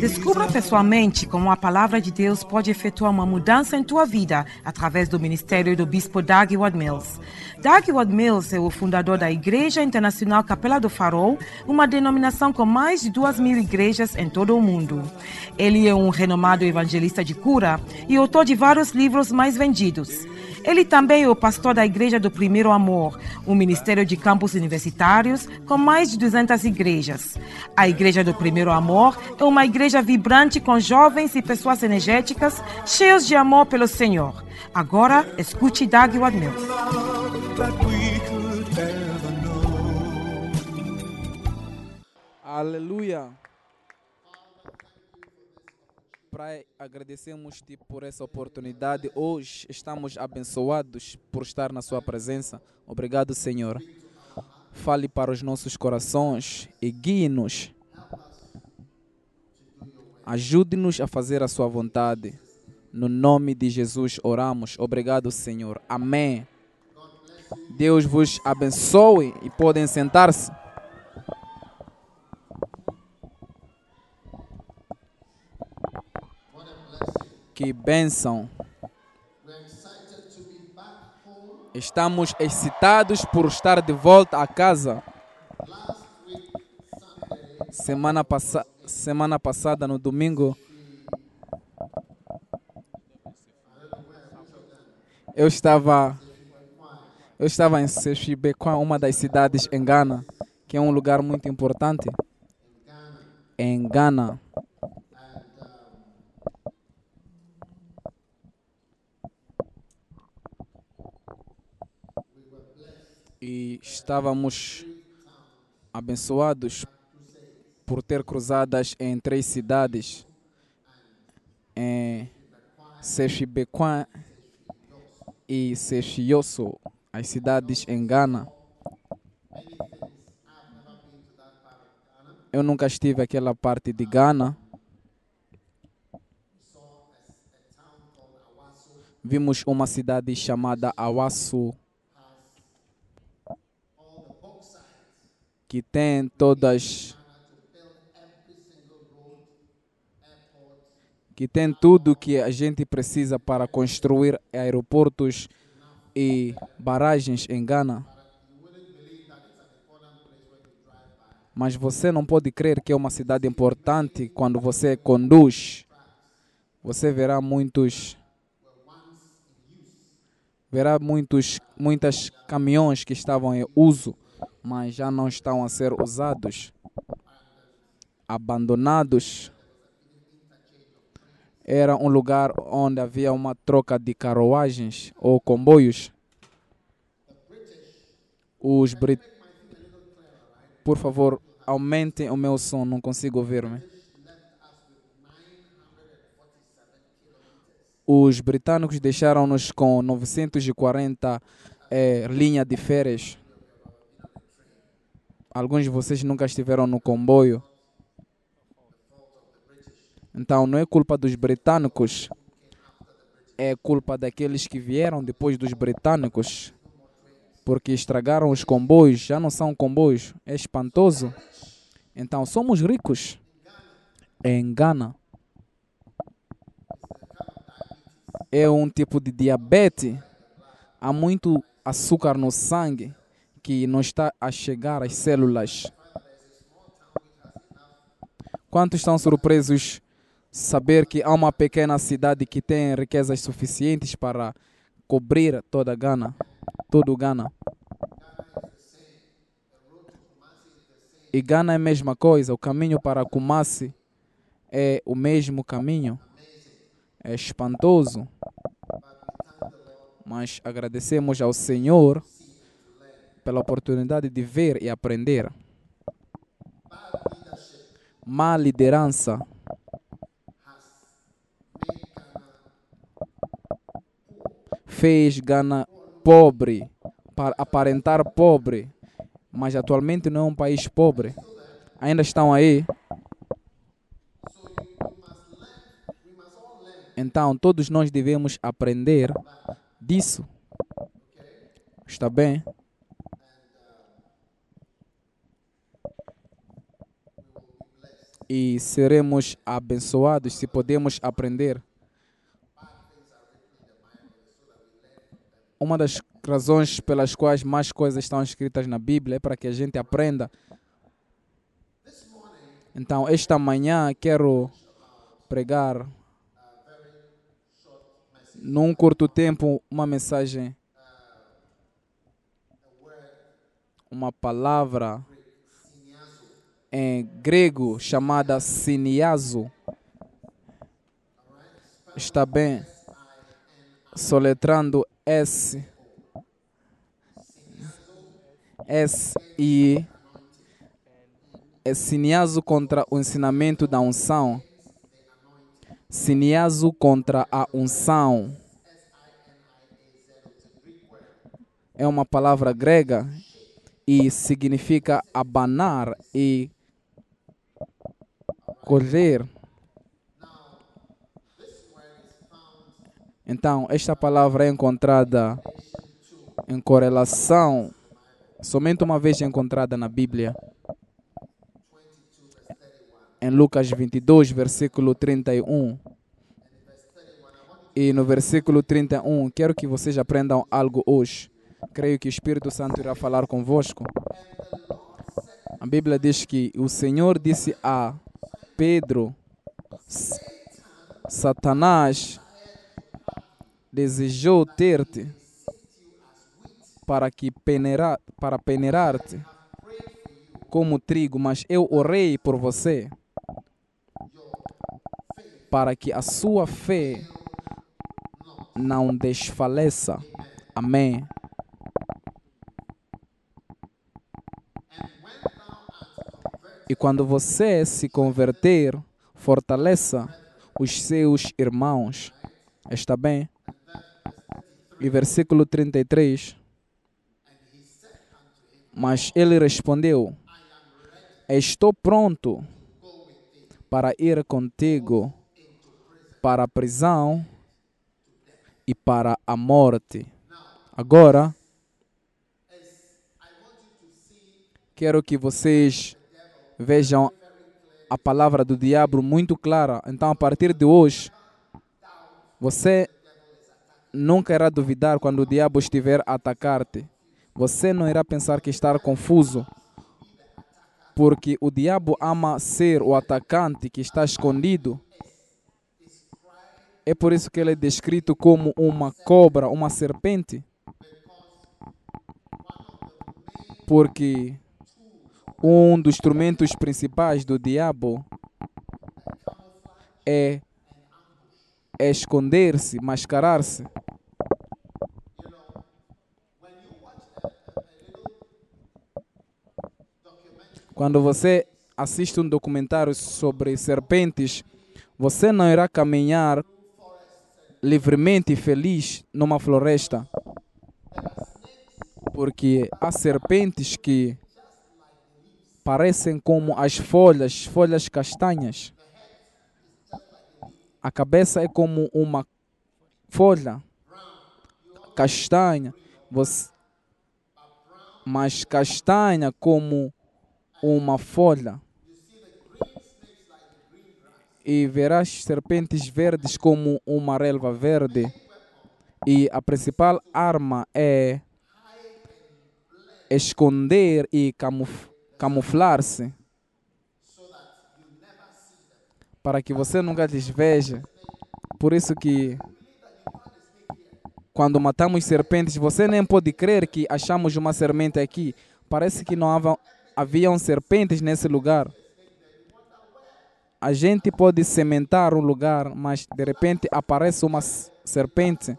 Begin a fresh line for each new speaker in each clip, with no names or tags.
Descubra pessoalmente como a palavra de Deus pode efetuar uma mudança em tua vida através do ministério do bispo Doug Ward Mills. Doug Ward Mills é o fundador da Igreja Internacional Capela do Farol, uma denominação com mais de duas mil igrejas em todo o mundo. Ele é um renomado evangelista de cura e autor de vários livros mais vendidos. Ele também é o pastor da Igreja do Primeiro Amor, um ministério de campos universitários com mais de 200 igrejas. A Igreja do Primeiro Amor é uma igreja vibrante com jovens e pessoas energéticas, cheios de amor pelo Senhor. Agora, escute Doug Wadmills.
Aleluia. Pai, agradecemos-te por essa oportunidade. Hoje estamos abençoados por estar na Sua presença. Obrigado, Senhor. Fale para os nossos corações e guie-nos. Ajude-nos a fazer a Sua vontade. No nome de Jesus oramos. Obrigado, Senhor. Amém. Deus vos abençoe e podem sentar-se. Que bênção! Estamos excitados por estar de volta a casa. Semana, passa semana passada, no domingo, eu estava eu estava em Sechibequan, uma das cidades em Ghana, que é um lugar muito importante. Em Ghana. E estávamos abençoados por ter cruzadas em três cidades, em Sechibequan e Sechioso, as cidades em Ghana. Eu nunca estive naquela parte de Ghana. Vimos uma cidade chamada Awasu que tem todas que tem tudo que a gente precisa para construir aeroportos e barragens em Ghana. Mas você não pode crer que é uma cidade importante quando você conduz. Você verá muitos verá muitos muitas caminhões que estavam em uso mas já não estão a ser usados, abandonados. Era um lugar onde havia uma troca de carruagens ou comboios. Os brit... Por favor, aumentem o meu som, não consigo ouvir-me. Os britânicos deixaram-nos com 940 é, linha de férias Alguns de vocês nunca estiveram no comboio. Então não é culpa dos britânicos, é culpa daqueles que vieram depois dos britânicos, porque estragaram os comboios, já não são comboios, é espantoso. Então somos ricos. Em Ghana. É um tipo de diabetes, há muito açúcar no sangue que não está a chegar às células. Quantos estão surpresos saber que há uma pequena cidade que tem riquezas suficientes para cobrir toda Gana, todo o Gana? E Gana é a mesma coisa, o caminho para Kumasi é o mesmo caminho. É espantoso. Mas agradecemos ao Senhor pela oportunidade de ver e aprender. Má liderança fez Gana pobre, para aparentar pobre, mas atualmente não é um país pobre. Ainda estão aí. Então, todos nós devemos aprender disso. Está bem? E seremos abençoados se podemos aprender. Uma das razões pelas quais mais coisas estão escritas na Bíblia é para que a gente aprenda. Então, esta manhã quero pregar num curto tempo uma mensagem, uma palavra em grego chamada siniazo. Está bem? Soletrando S. S e é siniazo contra o ensinamento da unção. Siniazo contra a unção. É uma palavra grega e significa abanar e correr. Então, esta palavra é encontrada em correlação, somente uma vez encontrada na Bíblia. Em Lucas 22, versículo 31. E no versículo 31, quero que vocês aprendam algo hoje. Creio que o Espírito Santo irá falar convosco. A Bíblia diz que o Senhor disse a Pedro, Satanás desejou ter-te para que peneirar, para peneirar-te como trigo, mas eu orei por você para que a sua fé não desfaleça. Amém. E quando você se converter, fortaleça os seus irmãos. Está bem? E versículo 33. Mas ele respondeu: Estou pronto para ir contigo para a prisão e para a morte. Agora, quero que vocês vejam a palavra do diabo muito clara. Então, a partir de hoje, você nunca irá duvidar quando o diabo estiver a atacar-te. Você não irá pensar que está confuso, porque o diabo ama ser o atacante que está escondido. É por isso que ele é descrito como uma cobra, uma serpente. Porque um dos instrumentos principais do diabo é esconder-se, mascarar-se. Quando você assiste um documentário sobre serpentes, você não irá caminhar livremente e feliz numa floresta. Porque há serpentes que parecem como as folhas, folhas castanhas. A cabeça é como uma folha castanha, você, mas castanha como uma folha. E verás serpentes verdes como uma relva verde. E a principal arma é esconder e camuf camuflar-se para que você nunca lhes veja. Por isso que quando matamos serpentes, você nem pode crer que achamos uma semente aqui. Parece que não havia, haviam serpentes nesse lugar. A gente pode sementar um lugar, mas de repente aparece uma serpente.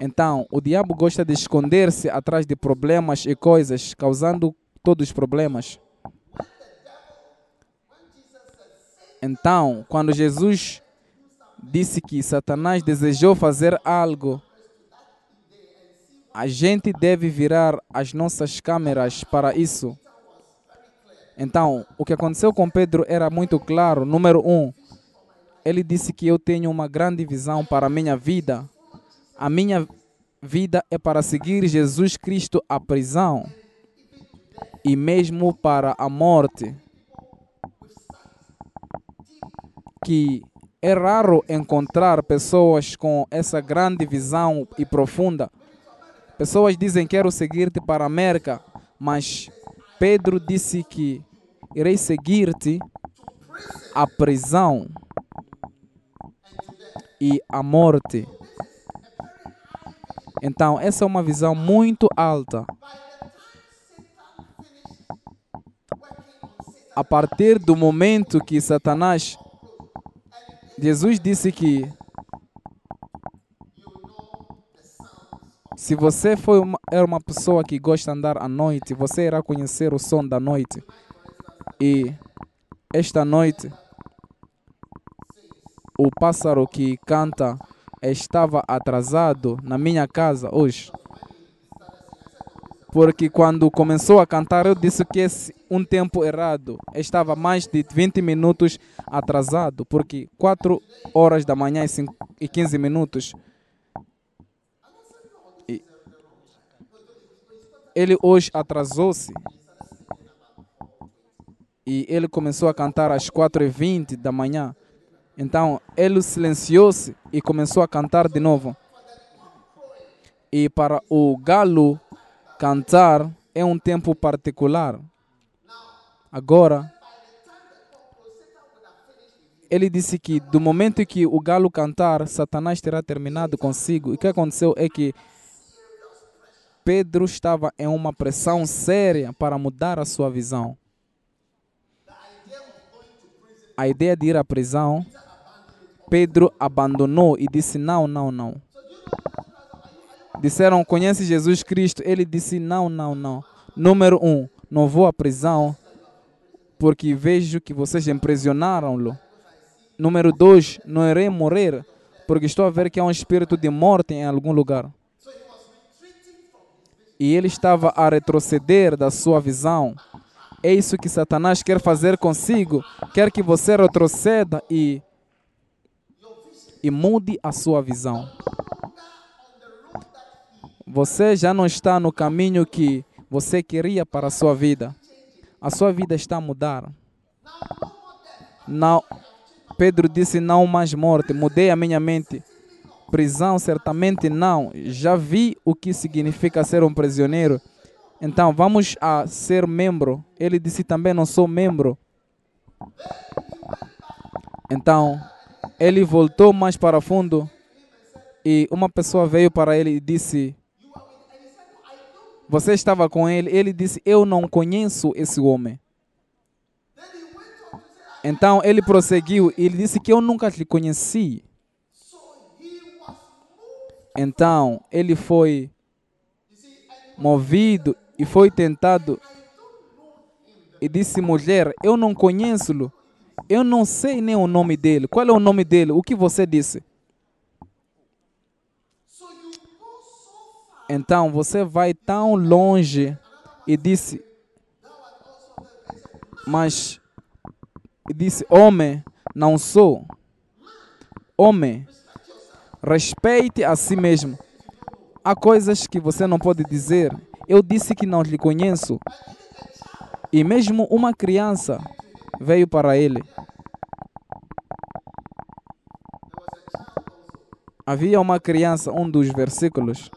Então, o diabo gosta de esconder-se atrás de problemas e coisas, causando todos os problemas. Então, quando Jesus disse que Satanás desejou fazer algo, a gente deve virar as nossas câmeras para isso. Então, o que aconteceu com Pedro era muito claro. Número um, ele disse que eu tenho uma grande visão para a minha vida. A minha vida é para seguir Jesus Cristo à prisão e mesmo para a morte. que é raro encontrar pessoas com essa grande visão e profunda. Pessoas dizem quero seguir-te para a América, mas Pedro disse que irei seguir-te à prisão e à morte. Então, essa é uma visão muito alta. A partir do momento que Satanás, Jesus disse que se você foi uma, é uma pessoa que gosta de andar à noite, você irá conhecer o som da noite. E esta noite, o pássaro que canta estava atrasado na minha casa hoje. Porque quando começou a cantar, eu disse que esse um tempo errado. Estava mais de 20 minutos atrasado, porque 4 horas da manhã e 15 minutos. E ele hoje atrasou-se. E ele começou a cantar às 4h20 da manhã. Então ele silenciou-se e começou a cantar de novo. E para o galo cantar é um tempo particular. Agora, ele disse que do momento que o galo cantar, Satanás terá terminado consigo. E o que aconteceu é que Pedro estava em uma pressão séria para mudar a sua visão. A ideia de ir à prisão Pedro abandonou e disse: Não, não, não. Disseram: Conhece Jesus Cristo? Ele disse: Não, não, não. Número um, não vou à prisão porque vejo que vocês imprisionaram-lo. Número dois, não irei morrer porque estou a ver que há um espírito de morte em algum lugar. E ele estava a retroceder da sua visão. É isso que Satanás quer fazer consigo. Quer que você retroceda e e mude a sua visão. Você já não está no caminho que você queria para a sua vida. A sua vida está a mudar. Não, Pedro disse: Não mais morte. Mudei a minha mente. Prisão, certamente não. Já vi o que significa ser um prisioneiro. Então vamos a ser membro. Ele disse também: Não sou membro. Então ele voltou mais para fundo e uma pessoa veio para ele e disse: Você estava com ele? Ele disse: Eu não conheço esse homem. Então ele prosseguiu ele disse que eu nunca te conheci. Então ele foi movido e foi tentado e disse: Mulher, eu não conheço-lo. Eu não sei nem o nome dele. Qual é o nome dele? O que você disse? Então você vai tão longe e disse, mas disse, homem, não sou. Homem, respeite a si mesmo. Há coisas que você não pode dizer. Eu disse que não lhe conheço. E mesmo uma criança veio para ele. Havia uma criança, um dos versículos,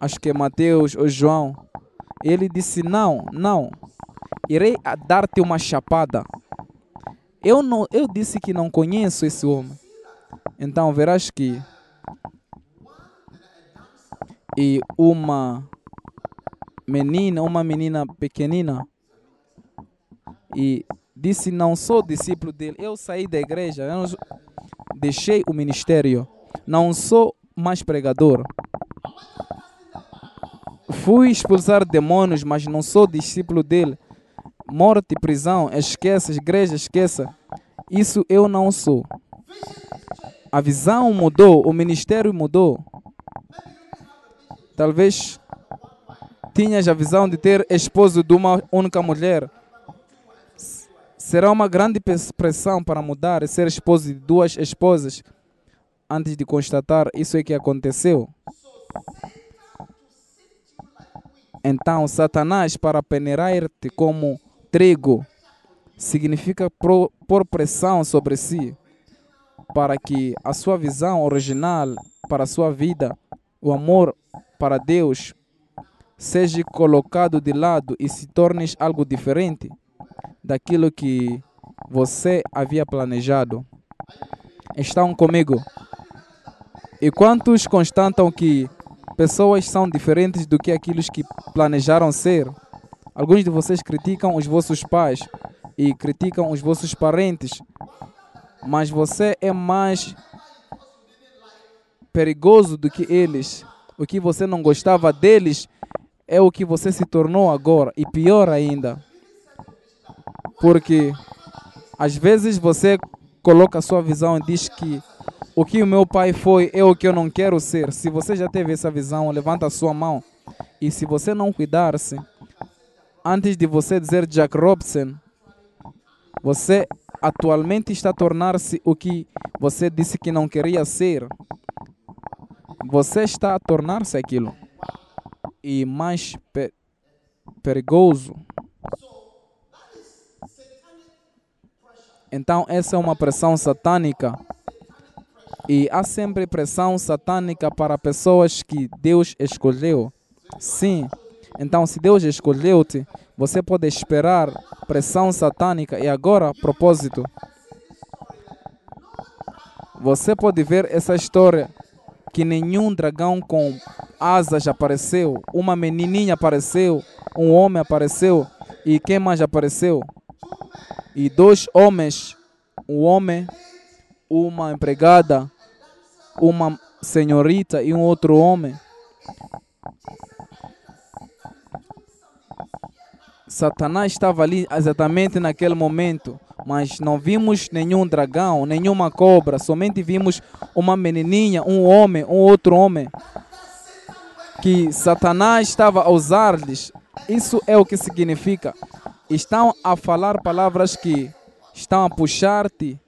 acho que é Mateus ou João, ele disse: Não, não, irei dar-te uma chapada. Eu, não, eu disse que não conheço esse homem. Então verás que e uma menina, uma menina pequenina, e disse: Não sou discípulo dele. Eu saí da igreja, deixei o ministério. Não sou mais pregador. Fui expulsar demônios, mas não sou discípulo dele. Morte, prisão, esqueça, igreja, esqueça. Isso eu não sou. A visão mudou, o ministério mudou. Talvez tinhas a visão de ter esposo de uma única mulher, Será uma grande pressão para mudar e ser esposo de duas esposas antes de constatar isso é que aconteceu. Então, Satanás, para peneirar-te como trigo, significa pôr pressão sobre si para que a sua visão original para a sua vida, o amor para Deus, seja colocado de lado e se torne algo diferente daquilo que você havia planejado. Estão comigo? E quantos constatam que pessoas são diferentes do que aqueles que planejaram ser? Alguns de vocês criticam os vossos pais e criticam os vossos parentes, mas você é mais perigoso do que eles. O que você não gostava deles é o que você se tornou agora, e pior ainda. Porque às vezes você coloca a sua visão e diz que o que o meu pai foi é o que eu não quero ser. Se você já teve essa visão, levanta a sua mão. E se você não cuidar-se, antes de você dizer Jack Robson, você atualmente está a tornar-se o que você disse que não queria ser. Você está a tornar-se aquilo. E mais pe- perigoso. Então, essa é uma pressão satânica. E há sempre pressão satânica para pessoas que Deus escolheu. Sim. Então, se Deus escolheu-te, você pode esperar pressão satânica. E agora, propósito. Você pode ver essa história que nenhum dragão com asas apareceu, uma menininha apareceu, um homem apareceu e quem mais apareceu? E dois homens, um homem, uma empregada, uma senhorita e um outro homem. Satanás estava ali exatamente naquele momento, mas não vimos nenhum dragão, nenhuma cobra, somente vimos uma menininha, um homem, um outro homem. Que Satanás estava a usar-lhes. Isso é o que significa. Estão a falar palavras que estão a puxar-te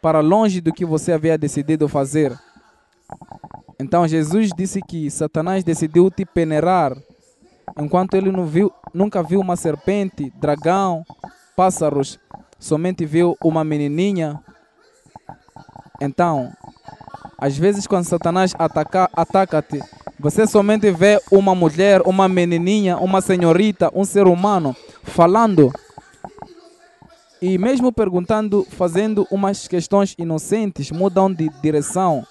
para longe do que você havia decidido fazer. Então Jesus disse que Satanás decidiu te peneirar enquanto ele viu, nunca viu uma serpente, dragão, pássaros, somente viu uma menininha. Então, às vezes quando Satanás ataca, ataca-te, você somente vê uma mulher, uma menininha, uma senhorita, um ser humano falando e mesmo perguntando, fazendo umas questões inocentes, mudam de direção.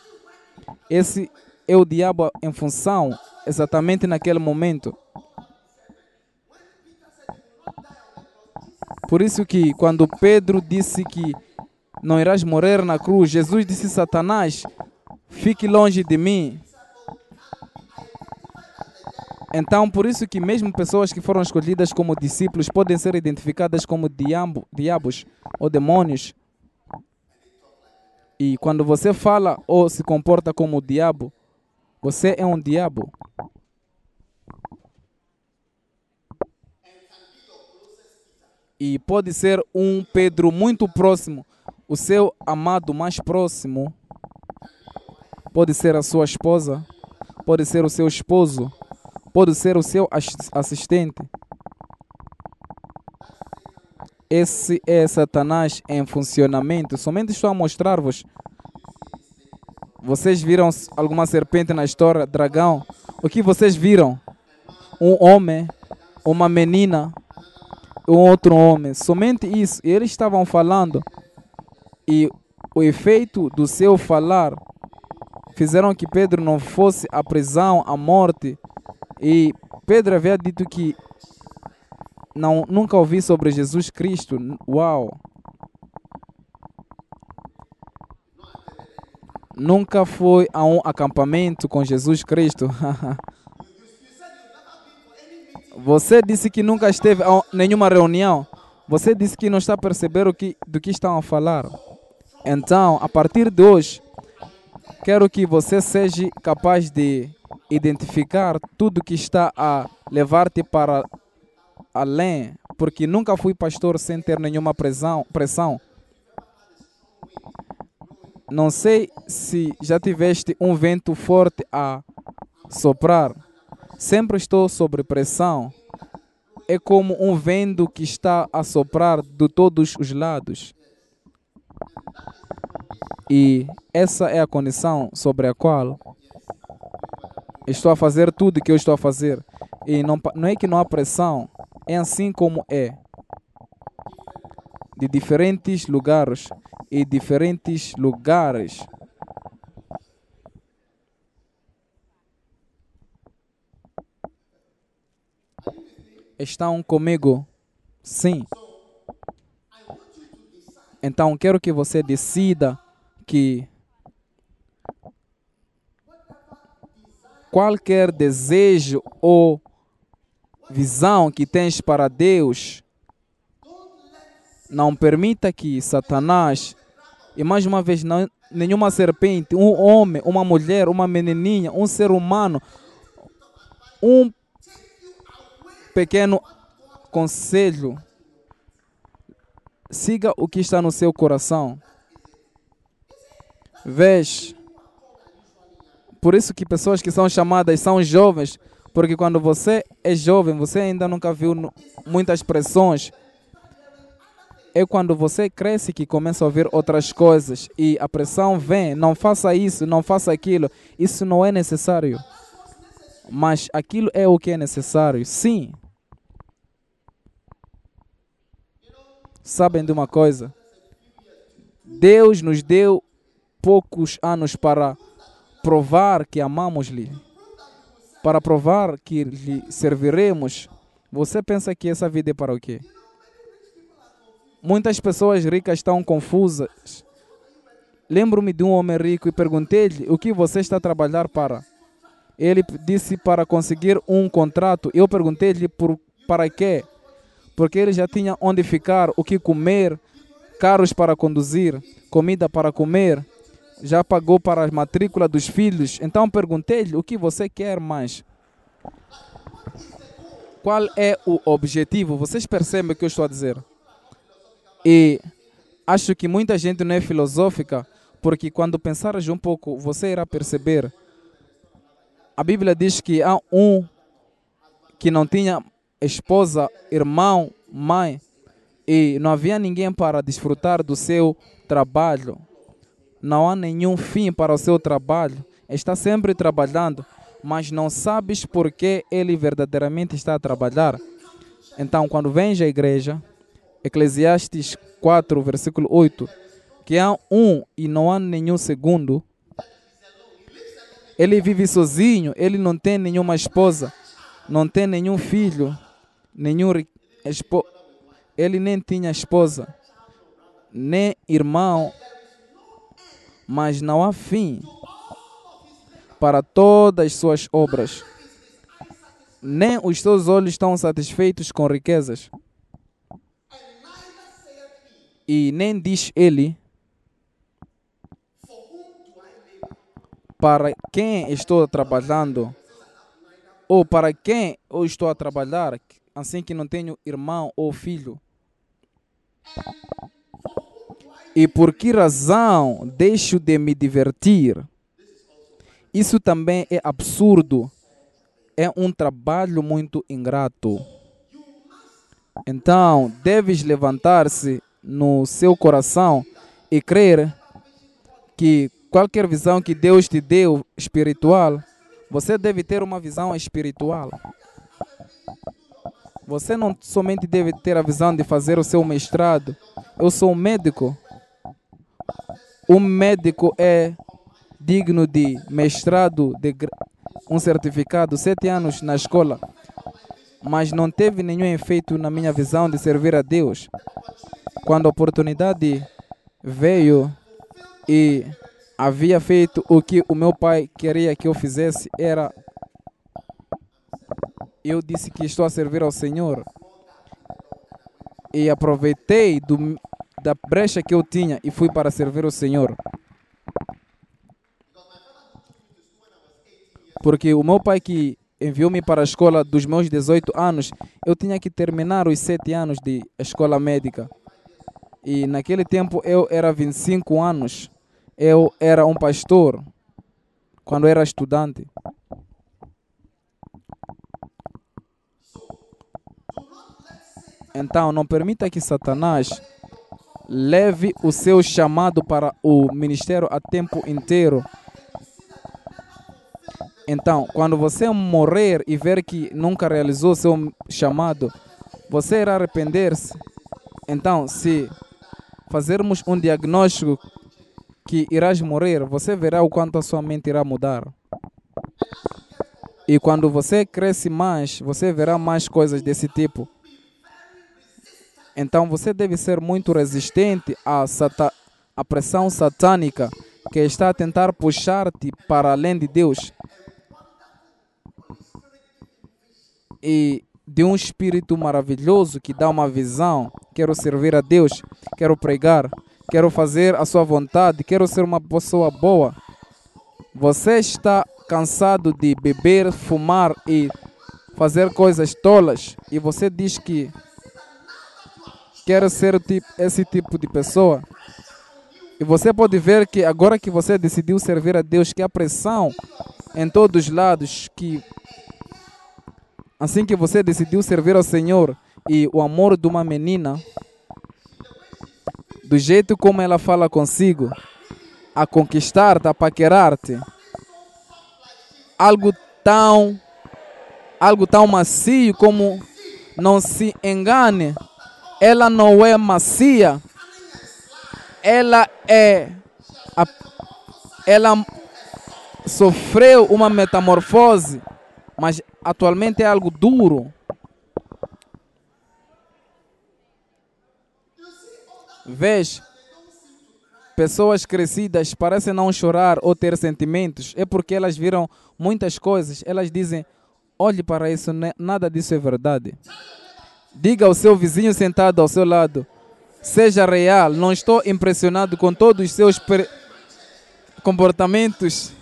Esse é o diabo em função exatamente naquele momento. Por isso que quando Pedro disse que não irás morrer na cruz, Jesus disse Satanás, fique longe de mim. Então, por isso que mesmo pessoas que foram escolhidas como discípulos podem ser identificadas como diabo, diabos ou demônios. E quando você fala ou se comporta como o diabo, você é um diabo. E pode ser um Pedro muito próximo, o seu amado mais próximo. Pode ser a sua esposa, pode ser o seu esposo, pode ser o seu as- assistente. Esse é Satanás em funcionamento. Somente estou a mostrar-vos. Vocês viram alguma serpente na história, dragão? O que vocês viram? Um homem, uma menina, um outro homem. Somente isso. E eles estavam falando. E o efeito do seu falar fizeram que Pedro não fosse à prisão, à morte. E Pedro havia dito que não, nunca ouvi sobre Jesus Cristo. Uau! Nunca foi a um acampamento com Jesus Cristo. Você disse que nunca esteve a nenhuma reunião. Você disse que não está a perceber o que, do que estão a falar. Então, a partir de hoje, quero que você seja capaz de identificar tudo que está a levar-te para além, porque nunca fui pastor sem ter nenhuma pressão. pressão. Não sei se já tiveste um vento forte a soprar. Sempre estou sob pressão. é como um vento que está a soprar de todos os lados. E essa é a condição sobre a qual estou a fazer tudo que eu estou a fazer. E não, não é que não há pressão, é assim como é. De diferentes lugares e diferentes lugares. Estão comigo? Sim. Então quero que você decida que qualquer desejo ou visão que tens para Deus, não permita que Satanás, e mais uma vez, não, nenhuma serpente, um homem, uma mulher, uma menininha, um ser humano, um pequeno conselho, siga o que está no seu coração. Vês? Por isso que pessoas que são chamadas são jovens, porque quando você é jovem, você ainda nunca viu muitas pressões. É quando você cresce que começa a ouvir outras coisas e a pressão vem, não faça isso, não faça aquilo. Isso não é necessário. Mas aquilo é o que é necessário. Sim. Sabem de uma coisa? Deus nos deu poucos anos para provar que amamos-lhe, para provar que lhe serviremos, você pensa que essa vida é para o quê? Muitas pessoas ricas estão confusas. Lembro-me de um homem rico e perguntei-lhe o que você está a trabalhar para. Ele disse para conseguir um contrato. Eu perguntei-lhe por para quê? Porque ele já tinha onde ficar, o que comer, carros para conduzir, comida para comer já pagou para a matrícula dos filhos. Então perguntei-lhe o que você quer mais. Qual é o objetivo? Vocês percebem o que eu estou a dizer? E acho que muita gente não é filosófica, porque quando pensares um pouco, você irá perceber. A Bíblia diz que há um que não tinha esposa, irmão, mãe, e não havia ninguém para desfrutar do seu trabalho não há nenhum fim para o seu trabalho, está sempre trabalhando, mas não sabes por que ele verdadeiramente está a trabalhar. Então, quando vens à igreja, Eclesiastes 4, versículo 8, que há um e não há nenhum segundo, ele vive sozinho, ele não tem nenhuma esposa, não tem nenhum filho, nenhum ele nem tinha esposa, nem irmão, mas não há fim para todas as suas obras. Nem os seus olhos estão satisfeitos com riquezas. E nem diz ele para quem estou trabalhando ou para quem eu estou a trabalhar, assim que não tenho irmão ou filho. E por que razão deixo de me divertir? Isso também é absurdo. É um trabalho muito ingrato. Então, deves levantar-se no seu coração e crer que qualquer visão que Deus te deu espiritual, você deve ter uma visão espiritual. Você não somente deve ter a visão de fazer o seu mestrado. Eu sou um médico um médico é digno de mestrado, de um certificado, sete anos na escola, mas não teve nenhum efeito na minha visão de servir a Deus. Quando a oportunidade veio e havia feito o que o meu pai queria que eu fizesse, era eu disse que estou a servir ao Senhor e aproveitei do, da brecha que eu tinha e fui para servir o Senhor. Porque o meu pai que enviou-me para a escola dos meus 18 anos, eu tinha que terminar os 7 anos de escola médica. E naquele tempo eu era 25 anos. Eu era um pastor quando era estudante. Então, não permita que Satanás leve o seu chamado para o ministério a tempo inteiro. Então, quando você morrer e ver que nunca realizou seu chamado, você irá arrepender-se. Então, se fazermos um diagnóstico que irás morrer, você verá o quanto a sua mente irá mudar. E quando você cresce mais, você verá mais coisas desse tipo. Então você deve ser muito resistente à, sata à pressão satânica que está a tentar puxar-te para além de Deus. E de um espírito maravilhoso que dá uma visão. Quero servir a Deus, quero pregar, quero fazer a sua vontade, quero ser uma pessoa boa. Você está cansado de beber, fumar e fazer coisas tolas e você diz que quer ser esse tipo de pessoa. E você pode ver que agora que você decidiu servir a Deus, que a pressão em todos os lados, que assim que você decidiu servir ao Senhor e o amor de uma menina, do jeito como ela fala consigo, a conquistar-te, a paquerar-te, algo tão algo tão macio como não se engane, ela não é macia, ela é ela sofreu uma metamorfose, mas atualmente é algo duro. Veja, pessoas crescidas parecem não chorar ou ter sentimentos, é porque elas viram muitas coisas. Elas dizem: olhe para isso, né? nada disso é verdade. Diga ao seu vizinho sentado ao seu lado: seja real, não estou impressionado com todos os seus comportamentos.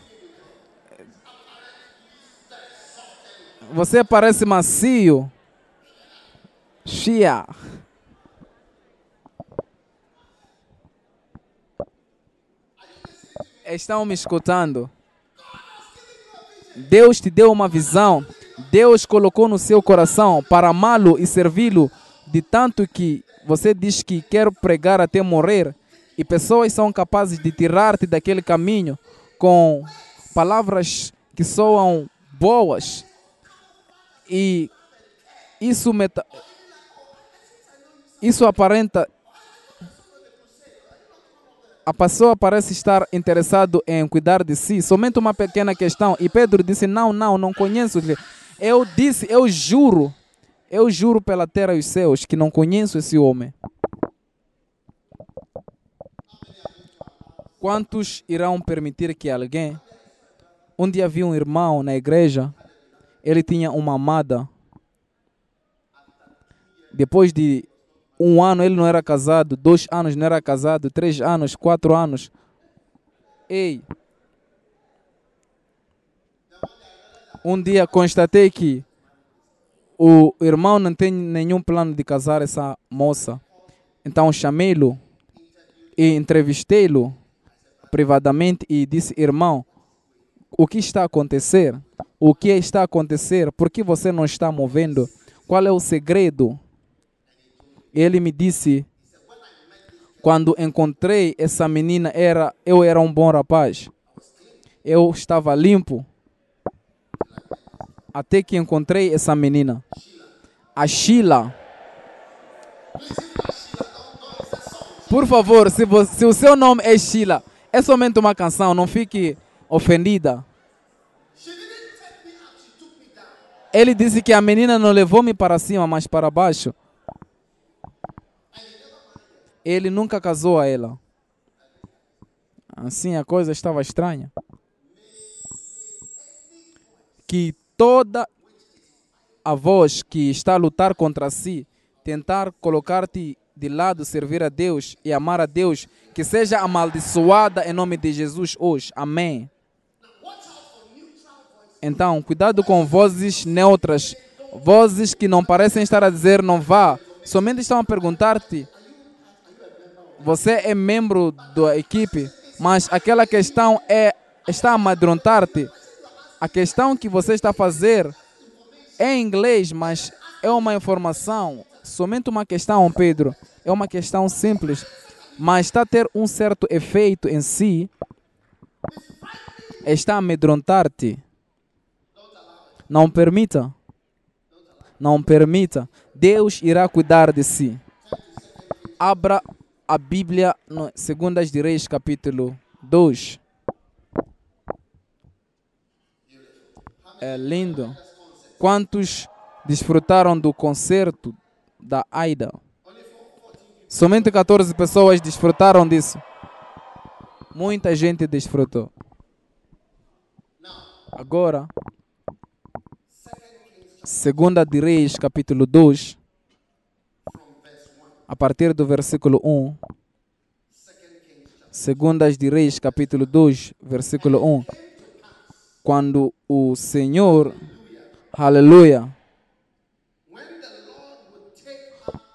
Você parece macio. Chia. estão me escutando? Deus te deu uma visão. Deus colocou no seu coração para amá-lo e servi-lo, de tanto que você diz que quer pregar até morrer, e pessoas são capazes de tirar-te daquele caminho com palavras que soam boas. E isso, meta... isso aparenta a pessoa parece estar interessado em cuidar de si, somente uma pequena questão. E Pedro disse: Não, não, não conheço. Eu disse, eu juro, eu juro pela terra e os céus que não conheço esse homem. Quantos irão permitir que alguém. Um dia vi um irmão na igreja, ele tinha uma amada. Depois de um ano ele não era casado, dois anos não era casado, três anos, quatro anos. Ei, um dia constatei que o irmão não tem nenhum plano de casar essa moça. Então chamei-lo e entrevistei-lo privadamente e disse: Irmão, o que está a acontecer? O que está a acontecer? Por que você não está movendo? Qual é o segredo? Ele me disse, quando encontrei essa menina, era, eu era um bom rapaz. Eu estava limpo. Até que encontrei essa menina. A Sheila. Por favor, se, se o seu nome é Sheila, é somente uma canção, não fique ofendida. Ele disse que a menina não levou-me para cima, mas para baixo ele nunca casou a ela. Assim a coisa estava estranha. Que toda a voz que está a lutar contra si, tentar colocar-te de lado, servir a Deus e amar a Deus, que seja amaldiçoada em nome de Jesus hoje. Amém. Então, cuidado com vozes neutras, vozes que não parecem estar a dizer não vá, somente estão a perguntar-te você é membro da equipe, mas aquela questão é está a amedrontar-te. A questão que você está a fazer é em inglês, mas é uma informação somente uma questão, Pedro. É uma questão simples, mas está a ter um certo efeito em si. Está a amedrontar-te. Não permita. Não permita. Deus irá cuidar de si. Abra a Bíblia no Segundas de Reis, capítulo 2. É lindo. Quantos desfrutaram do concerto da Aida? Somente 14 pessoas desfrutaram disso. Muita gente desfrutou. Agora, Segunda de Reis, capítulo 2, a partir do versículo 1. Segundas de Reis, capítulo 2, versículo 1. Quando o Senhor, aleluia,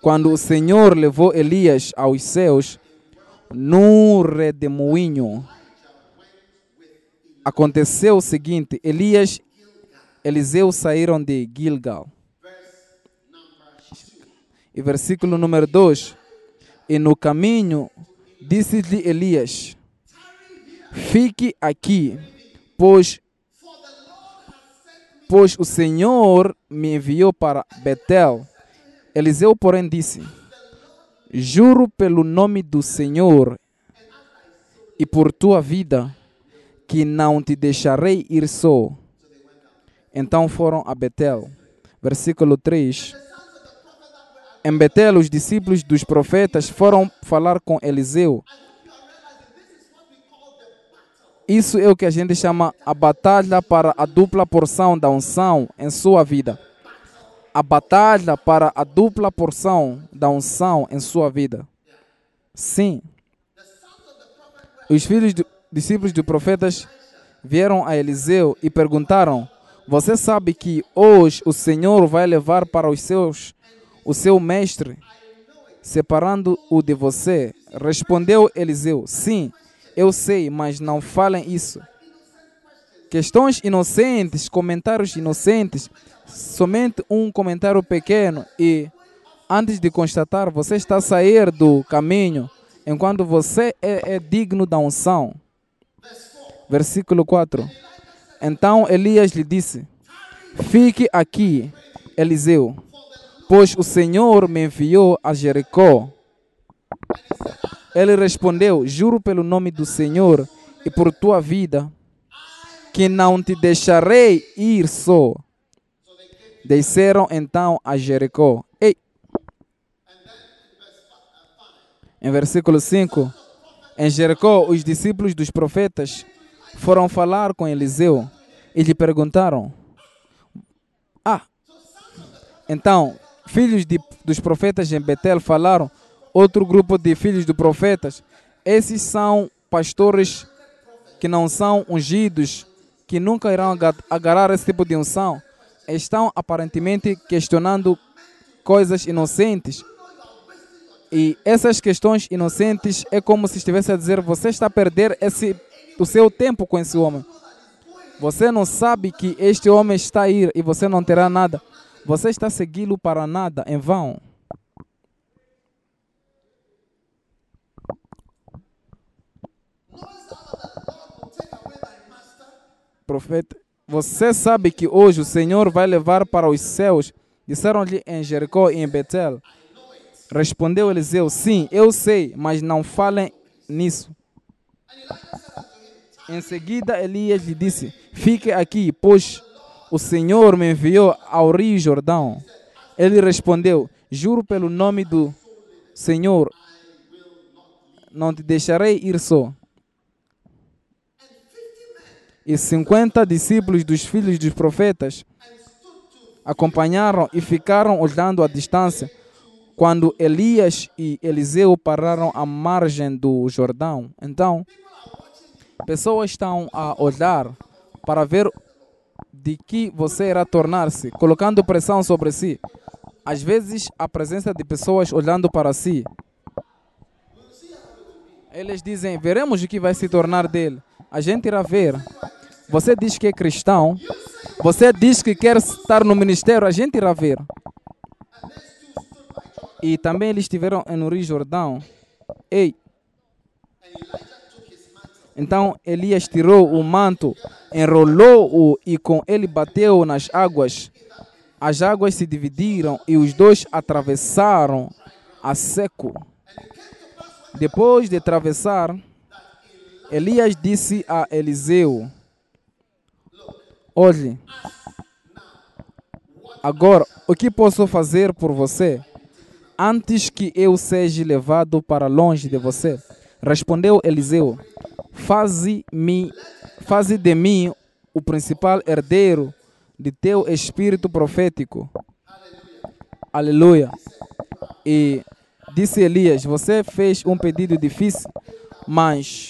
quando o Senhor levou Elias aos céus, num redemoinho, aconteceu o seguinte: Elias e Eliseu saíram de Gilgal. E versículo número 2: E no caminho disse-lhe Elias: Fique aqui, pois, pois o Senhor me enviou para Betel. Eliseu, porém, disse: Juro pelo nome do Senhor e por tua vida, que não te deixarei ir só. Então foram a Betel. Versículo 3. Em Betel, os discípulos dos profetas foram falar com Eliseu. Isso é o que a gente chama a batalha para a dupla porção da unção em sua vida a batalha para a dupla porção da unção em sua vida. Sim. Os filhos discípulos dos profetas vieram a Eliseu e perguntaram: Você sabe que hoje o Senhor vai levar para os seus o seu mestre, separando-o de você? Respondeu Eliseu: Sim, eu sei, mas não falem isso. Questões inocentes, comentários inocentes somente um comentário pequeno e antes de constatar, você está a sair do caminho enquanto você é, é digno da unção. Versículo 4. Então Elias lhe disse: Fique aqui, Eliseu, pois o Senhor me enviou a Jericó. Ele respondeu: Juro pelo nome do Senhor e por tua vida, que não te deixarei ir só. Desceram então a Jericó. Ei. Em versículo 5, em Jericó, os discípulos dos profetas foram falar com Eliseu e lhe perguntaram: Ah, então, filhos de, dos profetas em Betel falaram, outro grupo de filhos dos profetas, esses são pastores que não são ungidos, que nunca irão agarrar esse tipo de unção estão aparentemente questionando coisas inocentes. E essas questões inocentes é como se estivesse a dizer: você está a perder esse, o seu tempo com esse homem. Você não sabe que este homem está a ir e você não terá nada. Você está a segui-lo para nada, em vão. Profeta, você sabe que hoje o Senhor vai levar para os céus? Disseram-lhe em Jericó e em Betel. Respondeu Eliseu: Sim, eu sei, mas não falem nisso. Em seguida, Elias lhe disse: Fique aqui, pois o Senhor me enviou ao rio Jordão. Ele respondeu: Juro pelo nome do Senhor, não te deixarei ir só e cinquenta discípulos dos filhos dos profetas acompanharam e ficaram olhando à distância quando Elias e Eliseu pararam à margem do Jordão. Então, pessoas estão a olhar para ver de que você irá tornar-se, colocando pressão sobre si. Às vezes, a presença de pessoas olhando para si. Eles dizem: veremos o que vai se tornar dele. A gente irá ver. Você diz que é cristão. Você diz que quer estar no ministério. A gente irá ver. E também eles estiveram no Rio Jordão. Ei! Então Elias tirou o manto, enrolou-o e com ele bateu nas águas. As águas se dividiram e os dois atravessaram a seco. Depois de atravessar, Elias disse a Eliseu: Olhe, agora o que posso fazer por você antes que eu seja levado para longe de você? Respondeu Eliseu: Faze-me, faze de mim o principal herdeiro de teu espírito profético. Aleluia. E disse Elias: Você fez um pedido difícil, mas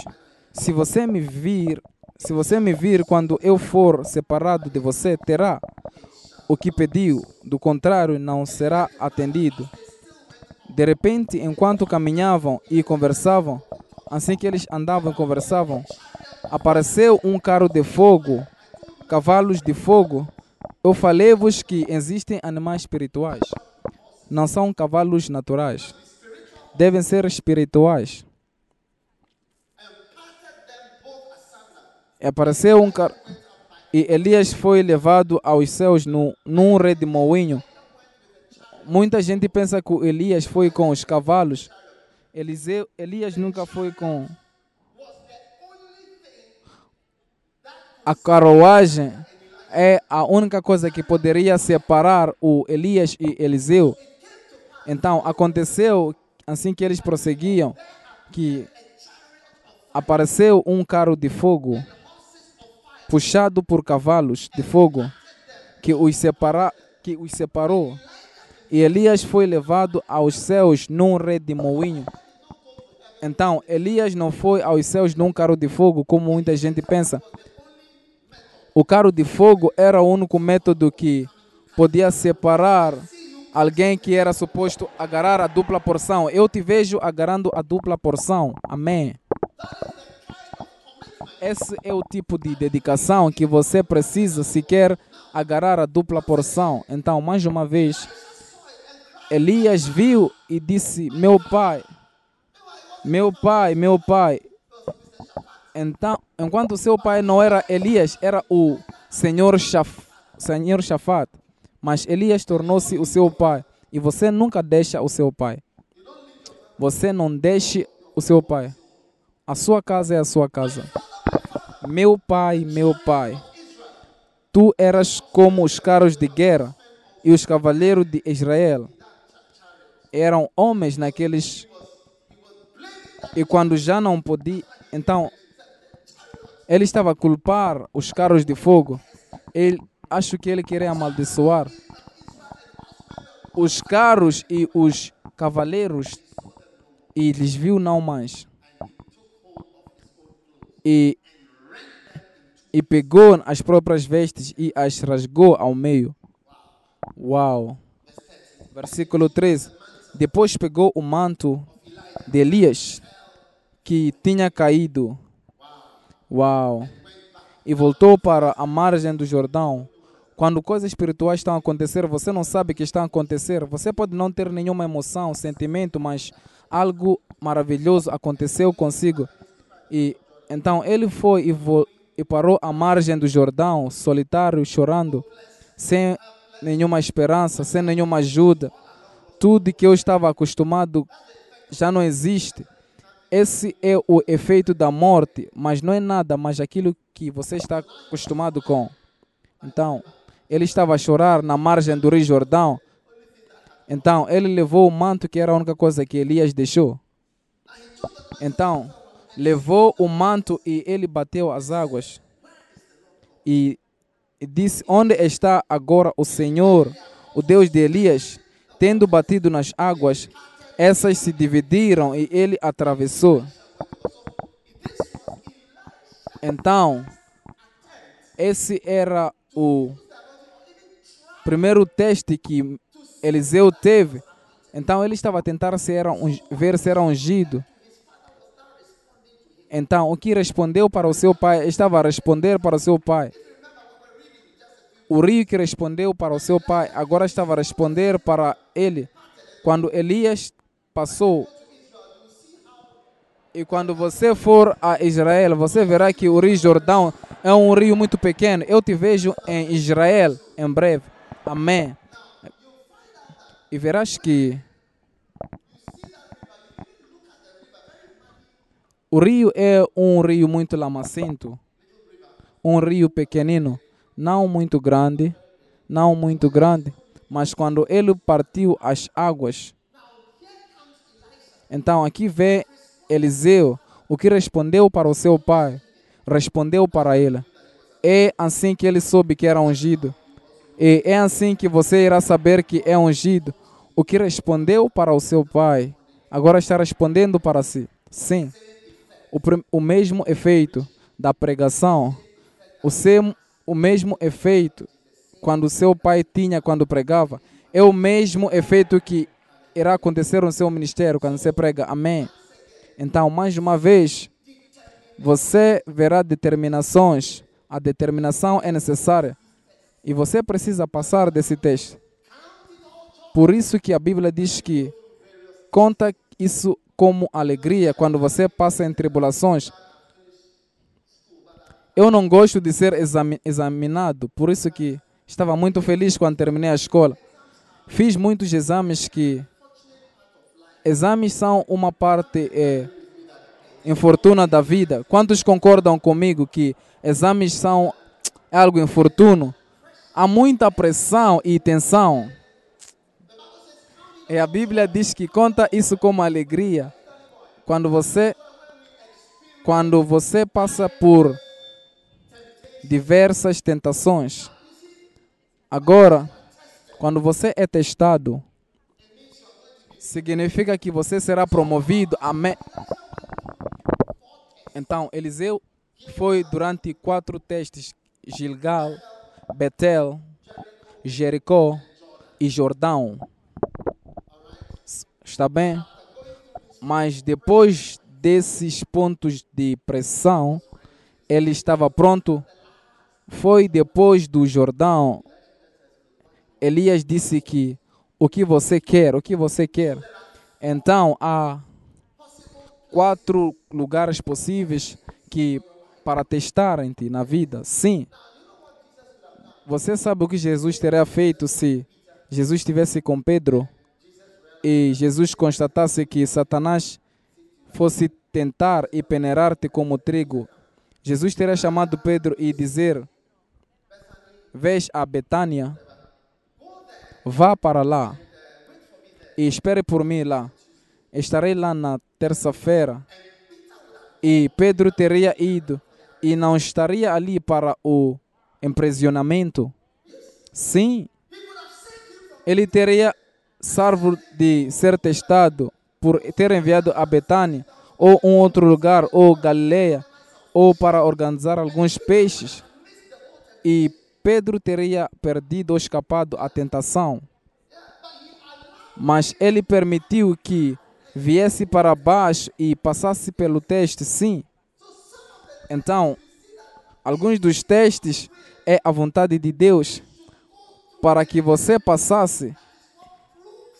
se você me vir, se você me vir quando eu for separado de você, terá o que pediu, do contrário, não será atendido. De repente, enquanto caminhavam e conversavam, assim que eles andavam e conversavam, apareceu um carro de fogo, cavalos de fogo. Eu falei-vos que existem animais espirituais. Não são cavalos naturais. Devem ser espirituais. E apareceu um carro. E Elias foi levado aos céus no, num redemoinho. Muita gente pensa que Elias foi com os cavalos. Eliseu, Elias nunca foi com a carruagem. É a única coisa que poderia separar o Elias e Eliseu. Então aconteceu assim que eles prosseguiam que apareceu um carro de fogo puxado por cavalos de fogo que os, separa, que os separou. E Elias foi levado aos céus num redemoinho. Então, Elias não foi aos céus num carro de fogo, como muita gente pensa. O carro de fogo era o único método que podia separar alguém que era suposto agarrar a dupla porção. Eu te vejo agarrando a dupla porção. Amém. Esse é o tipo de dedicação que você precisa se quer agarrar a dupla porção. Então, mais uma vez, Elias viu e disse: Meu pai, meu pai, meu pai. Então, enquanto seu pai não era Elias, era o Senhor, Shaf, Senhor Shafat. Mas Elias tornou-se o seu pai. E você nunca deixa o seu pai. Você não deixe o seu pai. A sua casa é a sua casa. Meu pai, meu pai, tu eras como os carros de guerra e os cavaleiros de Israel. Eram homens naqueles. E quando já não podia. Então, ele estava a culpar os carros de fogo. Ele, acho que ele queria amaldiçoar os carros e os cavaleiros e lhes viu não mais. E e pegou as próprias vestes e as rasgou ao meio. Uau! Versículo 13. Depois pegou o manto de Elias que tinha caído. Uau! E voltou para a margem do Jordão. Quando coisas espirituais estão a acontecer, você não sabe que estão a acontecer. Você pode não ter nenhuma emoção, sentimento, mas algo maravilhoso aconteceu consigo. E então ele foi e e parou à margem do Jordão, solitário, chorando, sem nenhuma esperança, sem nenhuma ajuda. Tudo que eu estava acostumado já não existe. Esse é o efeito da morte, mas não é nada mais aquilo que você está acostumado com. Então, ele estava a chorar na margem do Rio Jordão. Então, ele levou o manto, que era a única coisa que Elias deixou. Então, levou o manto e ele bateu as águas. E disse: Onde está agora o Senhor, o Deus de Elias? Tendo batido nas águas, essas se dividiram e ele atravessou. Então, esse era o primeiro teste que Eliseu teve. Então ele estava a tentar se era, ver se era ungido. Então, o que respondeu para o seu pai estava a responder para o seu pai. O rio que respondeu para o seu pai agora estava a responder para ele. Quando Elias passou e quando você for a Israel, você verá que o Rio Jordão é um rio muito pequeno. Eu te vejo em Israel em breve. Amém. E verás que o rio é um rio muito lamacento, um rio pequenino, não muito grande, não muito grande, mas quando ele partiu as águas, então aqui vê Eliseu o que respondeu para o seu pai, respondeu para ele. É assim que ele soube que era ungido. E é assim que você irá saber que é ungido. O que respondeu para o seu pai, agora está respondendo para si. Sim. O, o mesmo efeito da pregação, o, seu, o mesmo efeito quando seu pai tinha quando pregava, é o mesmo efeito que irá acontecer no seu ministério quando você prega. Amém. Então, mais uma vez, você verá determinações. A determinação é necessária. E você precisa passar desse teste. Por isso que a Bíblia diz que conta isso como alegria quando você passa em tribulações. Eu não gosto de ser examinado, por isso que estava muito feliz quando terminei a escola. Fiz muitos exames que exames são uma parte é, infortuna da vida. Quantos concordam comigo que exames são algo infortuno? Há muita pressão e tensão. E a Bíblia diz que conta isso como alegria. Quando você quando você passa por diversas tentações. Agora, quando você é testado, significa que você será promovido. Amém. Então, Eliseu foi durante quatro testes: Gilgal, Betel, Jericó e Jordão. Está bem? Mas depois desses pontos de pressão, ele estava pronto. Foi depois do Jordão. Elias disse que o que você quer, o que você quer. Então há quatro lugares possíveis que para testarem-te na vida. Sim. Você sabe o que Jesus teria feito se Jesus estivesse com Pedro e Jesus constatasse que Satanás fosse tentar e peneirar-te como trigo. Jesus teria chamado Pedro e dizer: Vês a Betânia Vá para lá e espere por mim lá. Estarei lá na terça-feira. E Pedro teria ido e não estaria ali para o emprisionamento. Sim, ele teria salvo de ser testado por ter enviado a Betânia ou um outro lugar, ou Galileia, ou para organizar alguns peixes. E Pedro teria perdido ou escapado à tentação. Mas ele permitiu que viesse para baixo e passasse pelo teste, sim. Então, alguns dos testes é a vontade de Deus para que você passasse.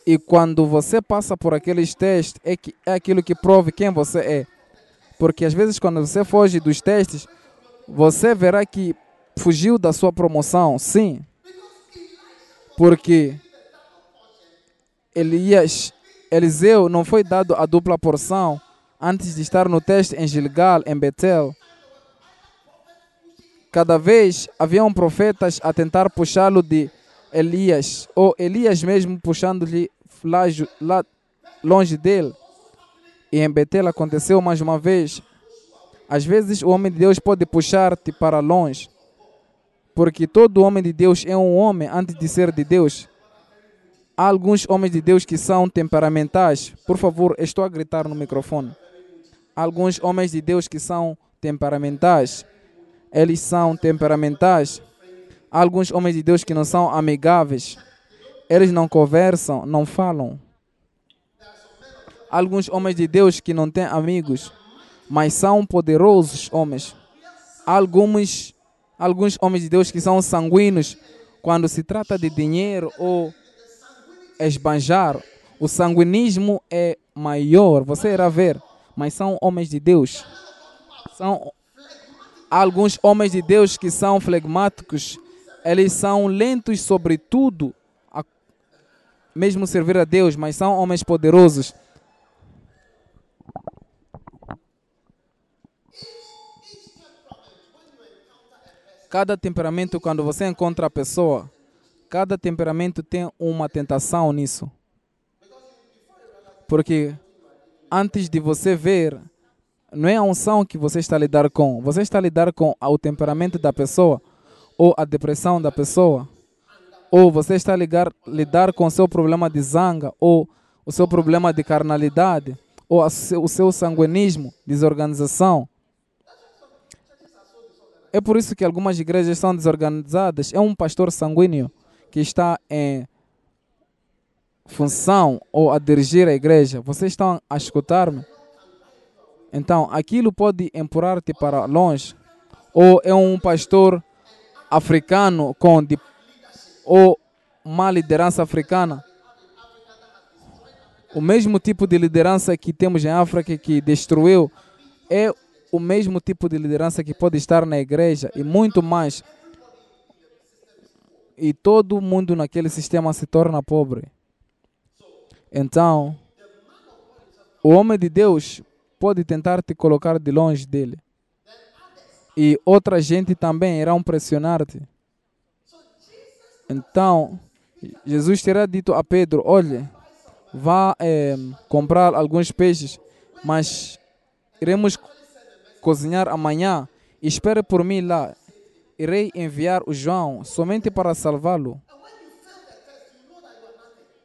E quando você passa por aqueles testes, é, que, é aquilo que prove quem você é. Porque às vezes, quando você foge dos testes, você verá que fugiu da sua promoção, sim. Porque Elias, Eliseu não foi dado a dupla porção antes de estar no teste em Gilgal, em Betel. Cada vez haviam profetas a tentar puxá-lo de Elias, ou Elias mesmo puxando-lhe lá, longe dele. E em Betel aconteceu mais uma vez. Às vezes o homem de Deus pode puxar-te para longe. Porque todo homem de Deus é um homem antes de ser de Deus. Há alguns homens de Deus que são temperamentais. Por favor, estou a gritar no microfone. Há alguns homens de Deus que são temperamentais. Eles são temperamentais. Há alguns homens de Deus que não são amigáveis. Eles não conversam, não falam. Há alguns homens de Deus que não têm amigos, mas são poderosos homens. Há alguns alguns homens de Deus que são sanguíneos quando se trata de dinheiro ou esbanjar. O sanguinismo é maior, você irá ver, mas são homens de Deus. São alguns homens de Deus que são flegmáticos, eles são lentos sobre tudo, a, mesmo servir a Deus, mas são homens poderosos. Cada temperamento, quando você encontra a pessoa, cada temperamento tem uma tentação nisso. Porque antes de você ver, não é a unção que você está a lidar com, você está a lidar com o temperamento da pessoa, ou a depressão da pessoa, ou você está a ligar, lidar com o seu problema de zanga, ou o seu problema de carnalidade, ou o seu sanguinismo, desorganização. É por isso que algumas igrejas são desorganizadas. É um pastor sanguíneo que está em função ou a dirigir a igreja. Vocês estão a escutar-me? Então, aquilo pode empurrar-te para longe. Ou é um pastor africano com ou uma liderança africana. O mesmo tipo de liderança que temos em África que destruiu é o mesmo tipo de liderança que pode estar na igreja e muito mais. E todo mundo naquele sistema se torna pobre. Então, o homem de Deus pode tentar te colocar de longe dele. E outra gente também irão pressionar-te. Então, Jesus terá dito a Pedro: Olha, vá é, comprar alguns peixes, mas iremos cozinhar amanhã. Espere por mim lá. Irei enviar o João somente para salvá-lo.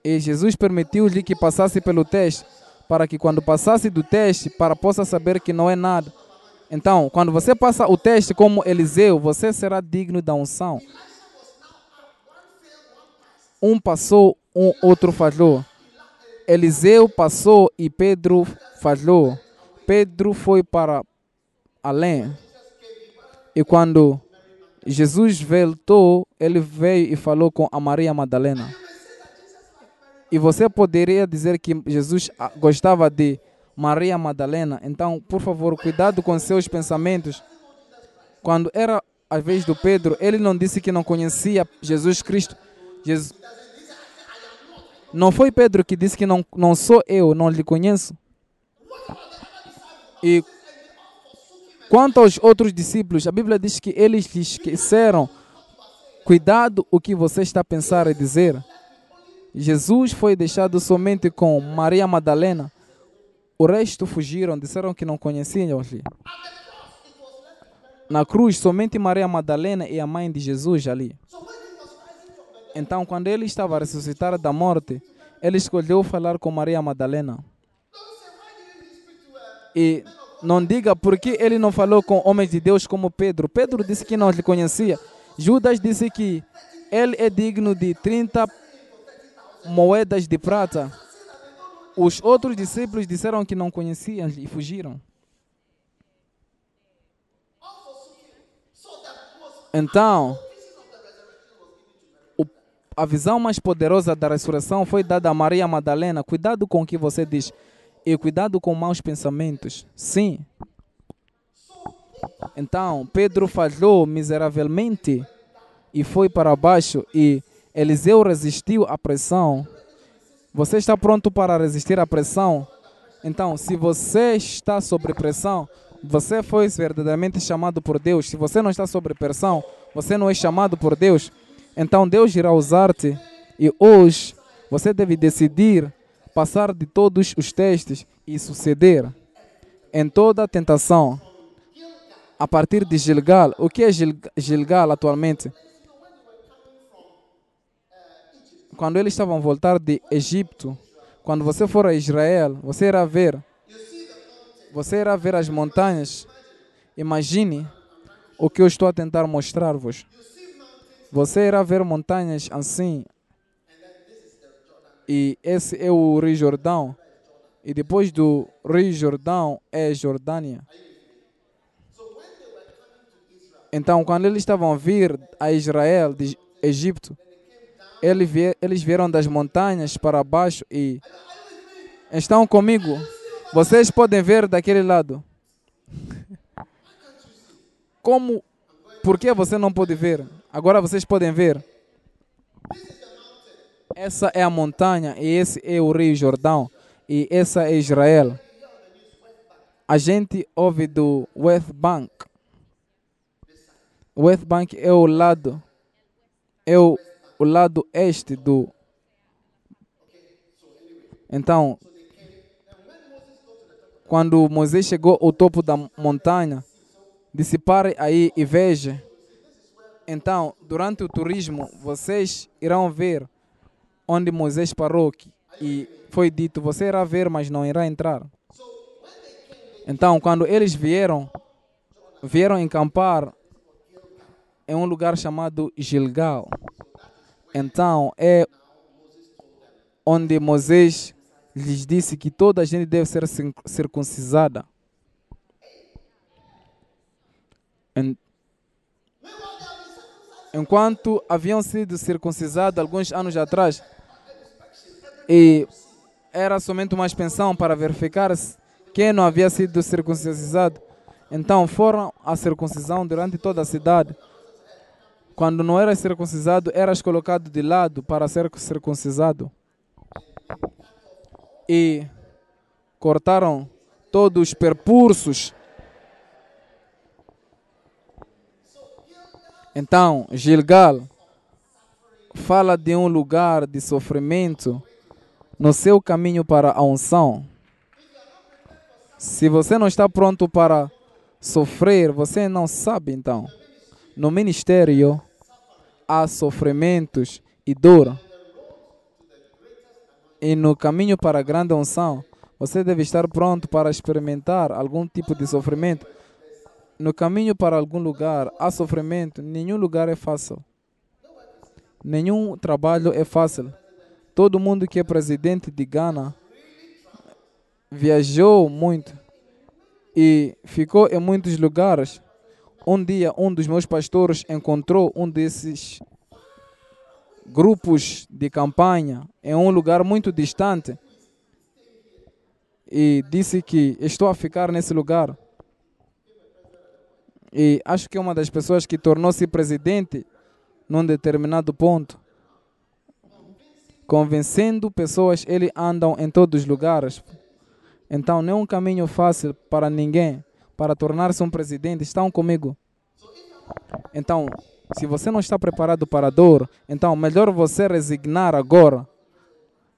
E Jesus permitiu-lhe que passasse pelo teste, para que quando passasse do teste, para possa saber que não é nada. Então, quando você passa o teste como Eliseu, você será digno da unção. Um passou, um outro falhou. Eliseu passou e Pedro falhou. Pedro foi para além. E quando Jesus voltou, ele veio e falou com a Maria Madalena. E você poderia dizer que Jesus gostava de Maria Madalena. Então, por favor, cuidado com seus pensamentos. Quando era a vez do Pedro, ele não disse que não conhecia Jesus Cristo. Jesus... Não foi Pedro que disse que não, não sou eu, não lhe conheço. E Quanto aos outros discípulos, a Bíblia diz que eles lhe esqueceram. Cuidado o que você está a pensar e dizer. Jesus foi deixado somente com Maria Madalena. O resto fugiram, disseram que não conheciam-lhe. Na cruz, somente Maria Madalena e a mãe de Jesus ali. Então, quando ele estava a ressuscitar da morte, ele escolheu falar com Maria Madalena. E não diga porque ele não falou com homens de Deus como Pedro. Pedro disse que não lhe conhecia. Judas disse que ele é digno de 30 moedas de prata. Os outros discípulos disseram que não conheciam e fugiram. Então, a visão mais poderosa da ressurreição foi dada a Maria Madalena. Cuidado com o que você diz. E cuidado com maus pensamentos. Sim. Então, Pedro falhou miseravelmente e foi para baixo e Eliseu resistiu à pressão. Você está pronto para resistir à pressão? Então, se você está sob pressão, você foi verdadeiramente chamado por Deus. Se você não está sob pressão, você não é chamado por Deus. Então Deus irá usar-te. E hoje você deve decidir passar de todos os testes e suceder em toda a tentação. A partir de Gilgal, o que é Gilgal atualmente? Quando eles estavam a voltar de Egito, quando você for a Israel, você irá ver, você irá ver as montanhas. Imagine o que eu estou a tentar mostrar-vos. Você irá ver montanhas assim, e esse é o Rio Jordão. E depois do Rio Jordão é Jordânia. Então, quando eles estavam a vir a Israel, de Egito, eles vieram das montanhas para baixo e estão comigo. Vocês podem ver daquele lado. Como? Por que você não pode ver? Agora vocês podem ver. Essa é a montanha e esse é o Rio Jordão e essa é Israel. A gente ouve do West Bank. West Bank é o lado é o, o lado este do Então, quando Moisés chegou ao topo da montanha, disse pare aí e veja. Então, durante o turismo, vocês irão ver onde Moisés parou e foi dito, você irá ver, mas não irá entrar. Então, quando eles vieram, vieram encampar em um lugar chamado Gilgal. Então, é onde Moisés lhes disse que toda a gente deve ser circuncisada. Enquanto haviam sido circuncisados alguns anos atrás, e era somente uma expensão para verificar quem não havia sido circuncisado. Então foram à circuncisão durante toda a cidade. Quando não eras circuncisado, eras colocado de lado para ser circuncisado. E cortaram todos os percursos. Então, Gilgal fala de um lugar de sofrimento no seu caminho para a unção. Se você não está pronto para sofrer, você não sabe então. No ministério há sofrimentos e dor. E no caminho para a grande unção, você deve estar pronto para experimentar algum tipo de sofrimento. No caminho para algum lugar há sofrimento, nenhum lugar é fácil. Nenhum trabalho é fácil. Todo mundo que é presidente de Ghana viajou muito e ficou em muitos lugares. Um dia, um dos meus pastores encontrou um desses grupos de campanha em um lugar muito distante e disse que estou a ficar nesse lugar. E acho que é uma das pessoas que tornou-se presidente num determinado ponto convencendo pessoas, ele andam em todos os lugares. Então não é um caminho fácil para ninguém para tornar-se um presidente. Estão comigo? Então, se você não está preparado para a dor, então melhor você resignar agora.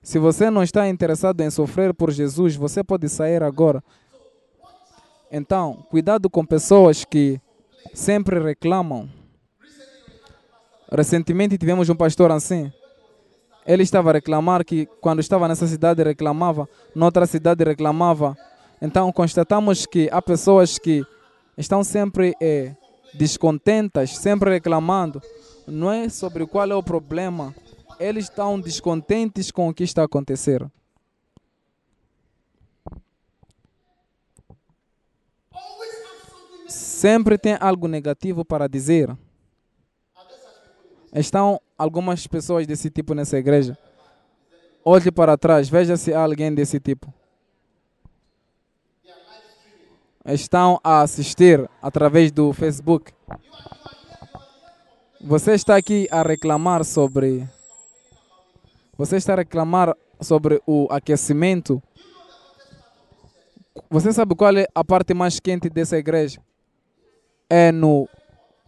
Se você não está interessado em sofrer por Jesus, você pode sair agora. Então, cuidado com pessoas que sempre reclamam. Recentemente tivemos um pastor assim. Ele estava a reclamar que quando estava nessa cidade reclamava, noutra cidade reclamava. Então constatamos que há pessoas que estão sempre é, descontentas, sempre reclamando. Não é sobre qual é o problema. Eles estão descontentes com o que está a acontecer. Sempre tem algo negativo para dizer. Estão algumas pessoas desse tipo nessa igreja. Olhe para trás, veja se há alguém desse tipo. Estão a assistir através do Facebook. Você está aqui a reclamar sobre. Você está a reclamar sobre o aquecimento. Você sabe qual é a parte mais quente dessa igreja? É no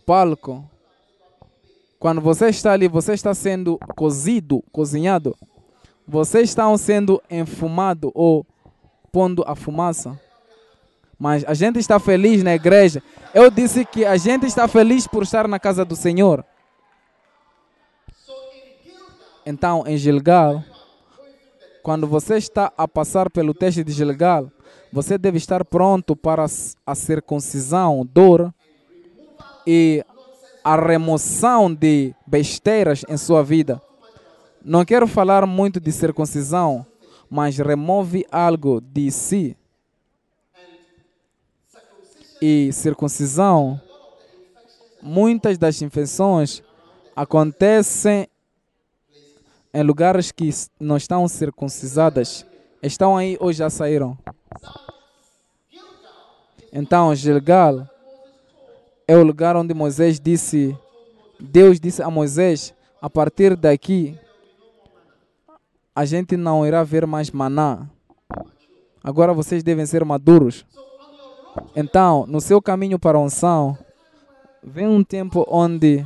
palco quando você está ali, você está sendo cozido, cozinhado. Vocês estão sendo enfumado ou pondo a fumaça. Mas a gente está feliz na igreja. Eu disse que a gente está feliz por estar na casa do Senhor. Então, em Gilgal, quando você está a passar pelo teste de Gilgal, você deve estar pronto para a circuncisão, dor e a remoção de besteiras em sua vida. Não quero falar muito de circuncisão, mas remove algo de si. E circuncisão, muitas das infecções acontecem em lugares que não estão circuncisadas estão aí ou já saíram. Então, Gilgal é o lugar onde Moisés disse, Deus disse a Moisés, a partir daqui a gente não irá ver mais maná. Agora vocês devem ser maduros. Então, no seu caminho para a unção, vem um tempo onde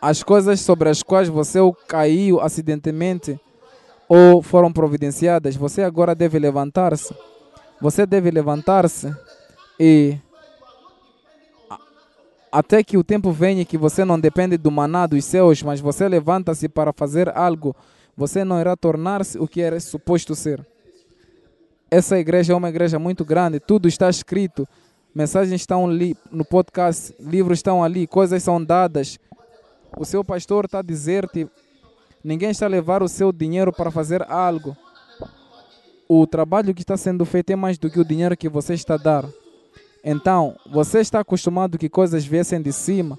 as coisas sobre as quais você caiu acidentalmente ou foram providenciadas, você agora deve levantar-se. Você deve levantar-se e até que o tempo venha que você não depende do maná dos céus, mas você levanta-se para fazer algo, você não irá tornar-se o que era suposto ser. Essa igreja é uma igreja muito grande, tudo está escrito, mensagens estão ali no podcast, livros estão ali, coisas são dadas. O seu pastor está a dizer-te, ninguém está a levar o seu dinheiro para fazer algo. O trabalho que está sendo feito é mais do que o dinheiro que você está a dar. Então, você está acostumado que coisas viessem de cima.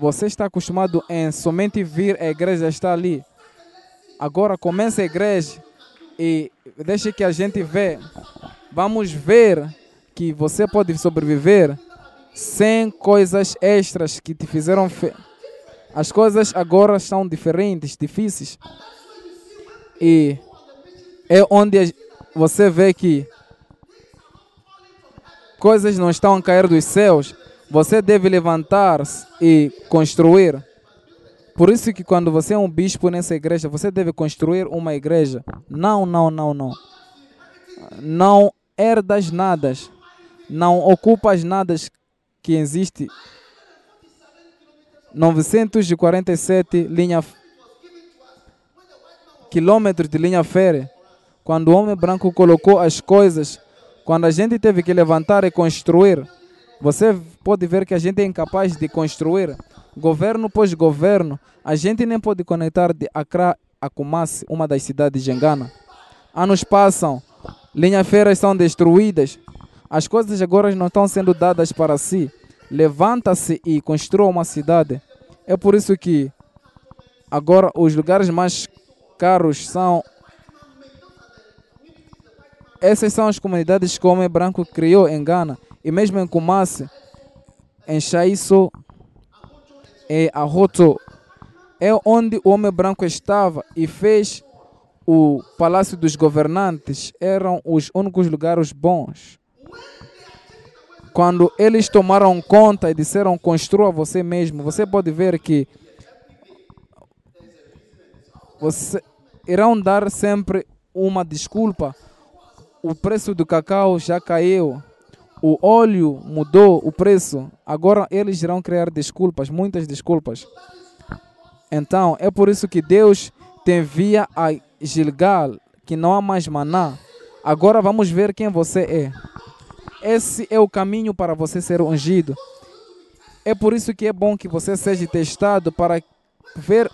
Você está acostumado em somente vir a igreja está ali. Agora comece a igreja e deixe que a gente vê. Vamos ver que você pode sobreviver sem coisas extras que te fizeram fe... As coisas agora são diferentes, difíceis. E é onde você vê que coisas não estão a cair dos céus. Você deve levantar-se e construir. Por isso que quando você é um bispo nessa igreja, você deve construir uma igreja. Não, não, não, não. Não herdas nada. Não ocupas nada que existe. 947 linha quilômetros de linha férrea. Quando o homem branco colocou as coisas, quando a gente teve que levantar e construir, você pode ver que a gente é incapaz de construir. Governo pós governo, a gente nem pode conectar de Accra a Kumasi, uma das cidades de Engana. Anos passam, linhas férreas são destruídas, as coisas agora não estão sendo dadas para si. Levanta-se e construa uma cidade. É por isso que agora os lugares mais caros são essas são as comunidades que o homem branco criou em Gana e mesmo em Kumasi, em Chaiso e Arroto, é onde o homem branco estava e fez o palácio dos governantes. Eram os únicos lugares bons. Quando eles tomaram conta e disseram construa você mesmo, você pode ver que você irão dar sempre uma desculpa. O preço do cacau já caiu. O óleo mudou o preço. Agora eles irão criar desculpas, muitas desculpas. Então, é por isso que Deus te envia a Gilgal, que não há mais maná. Agora vamos ver quem você é. Esse é o caminho para você ser ungido. É por isso que é bom que você seja testado para ver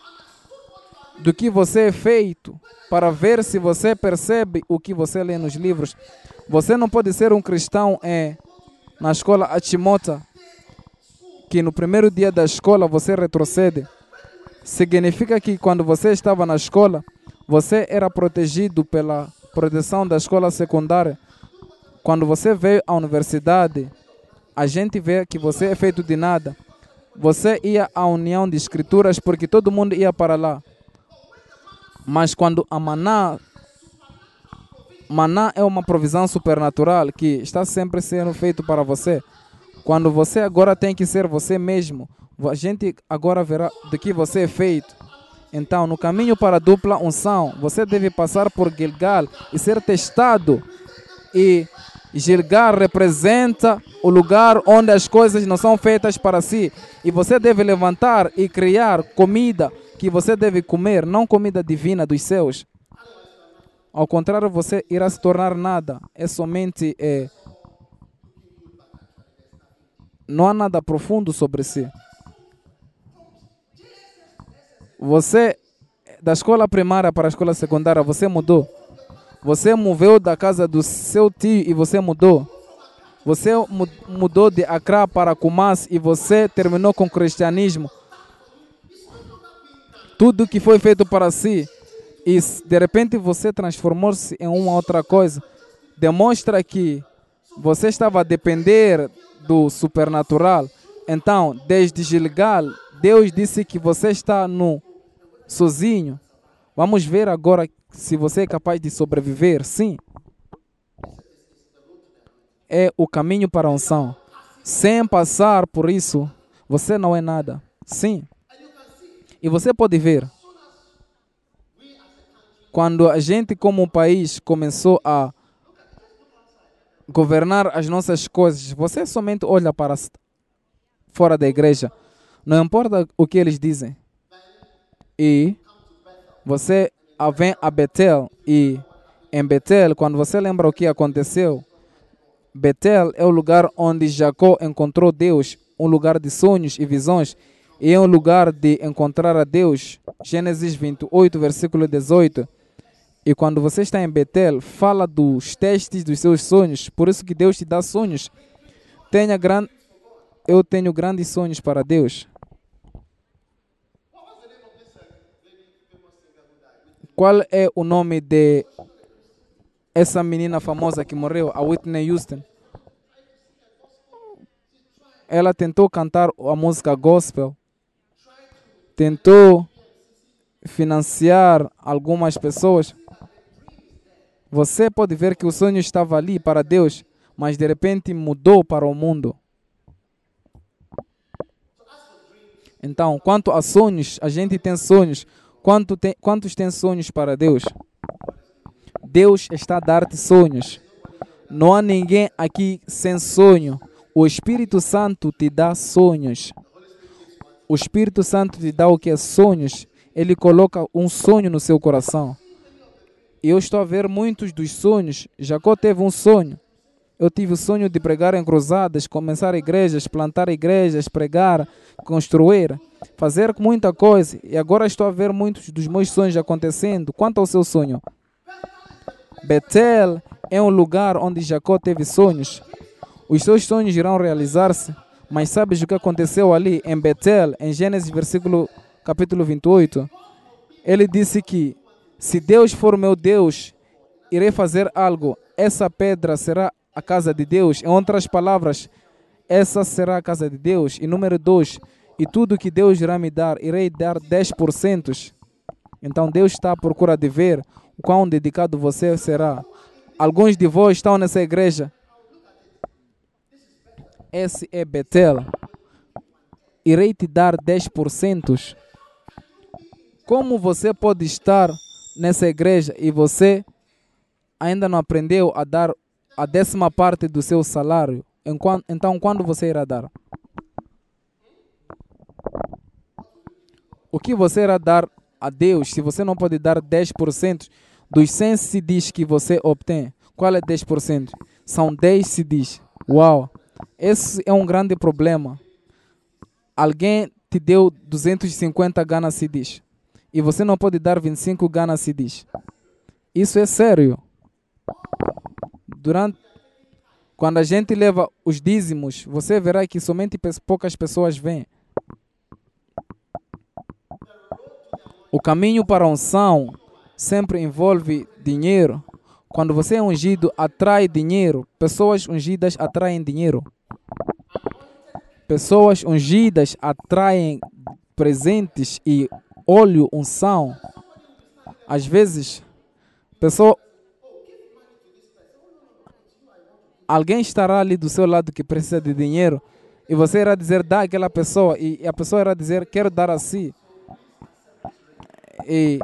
do que você é feito, para ver se você percebe o que você lê nos livros. Você não pode ser um cristão é, na escola Achimota, que no primeiro dia da escola você retrocede. Significa que quando você estava na escola, você era protegido pela proteção da escola secundária. Quando você veio à universidade, a gente vê que você é feito de nada. Você ia à união de escrituras porque todo mundo ia para lá. Mas quando a maná, maná é uma provisão supernatural que está sempre sendo feito para você. Quando você agora tem que ser você mesmo, a gente agora verá do que você é feito. Então, no caminho para a dupla unção, você deve passar por Gilgal e ser testado. E Gilgal representa o lugar onde as coisas não são feitas para si. E você deve levantar e criar comida que você deve comer, não comida divina dos céus. Ao contrário, você irá se tornar nada. É somente. É, não há nada profundo sobre si. Você, da escola primária para a escola secundária, você mudou. Você moveu da casa do seu tio e você mudou. Você mu- mudou de Accra para Kumasi e você terminou com o cristianismo. Tudo que foi feito para si e de repente você transformou-se em uma outra coisa, demonstra que você estava a depender do supernatural. Então, desde Gilgal, Deus disse que você está no sozinho. Vamos ver agora se você é capaz de sobreviver. Sim. É o caminho para a unção. Sem passar por isso, você não é nada. Sim. E você pode ver. Quando a gente, como país, começou a governar as nossas coisas, você somente olha para fora da igreja. Não importa o que eles dizem. E você vem a Betel e em Betel, quando você lembra o que aconteceu, Betel é o lugar onde Jacó encontrou Deus, um lugar de sonhos e visões, e um lugar de encontrar a Deus. Gênesis 28, versículo 18. E quando você está em Betel, fala dos testes dos seus sonhos. Por isso que Deus te dá sonhos. Tenha gran... Eu tenho grandes sonhos para Deus. Qual é o nome de essa menina famosa que morreu, a Whitney Houston? Ela tentou cantar a música gospel, tentou financiar algumas pessoas. Você pode ver que o sonho estava ali para Deus, mas de repente mudou para o mundo. Então, quanto a sonhos, a gente tem sonhos, Quanto tem, quantos têm sonhos para Deus? Deus está a dar-te sonhos. Não há ninguém aqui sem sonho. O Espírito Santo te dá sonhos. O Espírito Santo te dá o que é sonhos. Ele coloca um sonho no seu coração. Eu estou a ver muitos dos sonhos. Jacó teve um sonho. Eu tive o sonho de pregar em cruzadas, começar igrejas, plantar igrejas, pregar, construir, fazer muita coisa. E agora estou a ver muitos dos meus sonhos acontecendo. Quanto ao seu sonho? Betel é um lugar onde Jacó teve sonhos. Os seus sonhos irão realizar-se. Mas sabes o que aconteceu ali em Betel, em Gênesis versículo capítulo 28? Ele disse que se Deus for meu Deus, irei fazer algo. Essa pedra será a casa de Deus. Em outras palavras, essa será a casa de Deus. E número dois, e tudo que Deus irá me dar, irei dar 10%. Então Deus está à procura de ver o quão dedicado você será. Alguns de vós estão nessa igreja. É Betel. Irei te dar 10%. Como você pode estar nessa igreja e você ainda não aprendeu a dar a décima parte do seu salário, então quando você irá dar? O que você irá dar a Deus se você não pode dar 10% dos 100 CDs que você obtém? Qual é 10%? São 10 CDs. Uau! Esse é um grande problema. Alguém te deu 250 Gana CDs e você não pode dar 25 Gana CDs. Isso é sério durante quando a gente leva os dízimos, você verá que somente poucas pessoas vêm. O caminho para a unção sempre envolve dinheiro. Quando você é ungido, atrai dinheiro. Pessoas ungidas atraem dinheiro. Pessoas ungidas atraem presentes e óleo, unção. Às vezes, pessoa, alguém estará ali do seu lado que precisa de dinheiro e você irá dizer dá aquela pessoa e a pessoa irá dizer quero dar a si e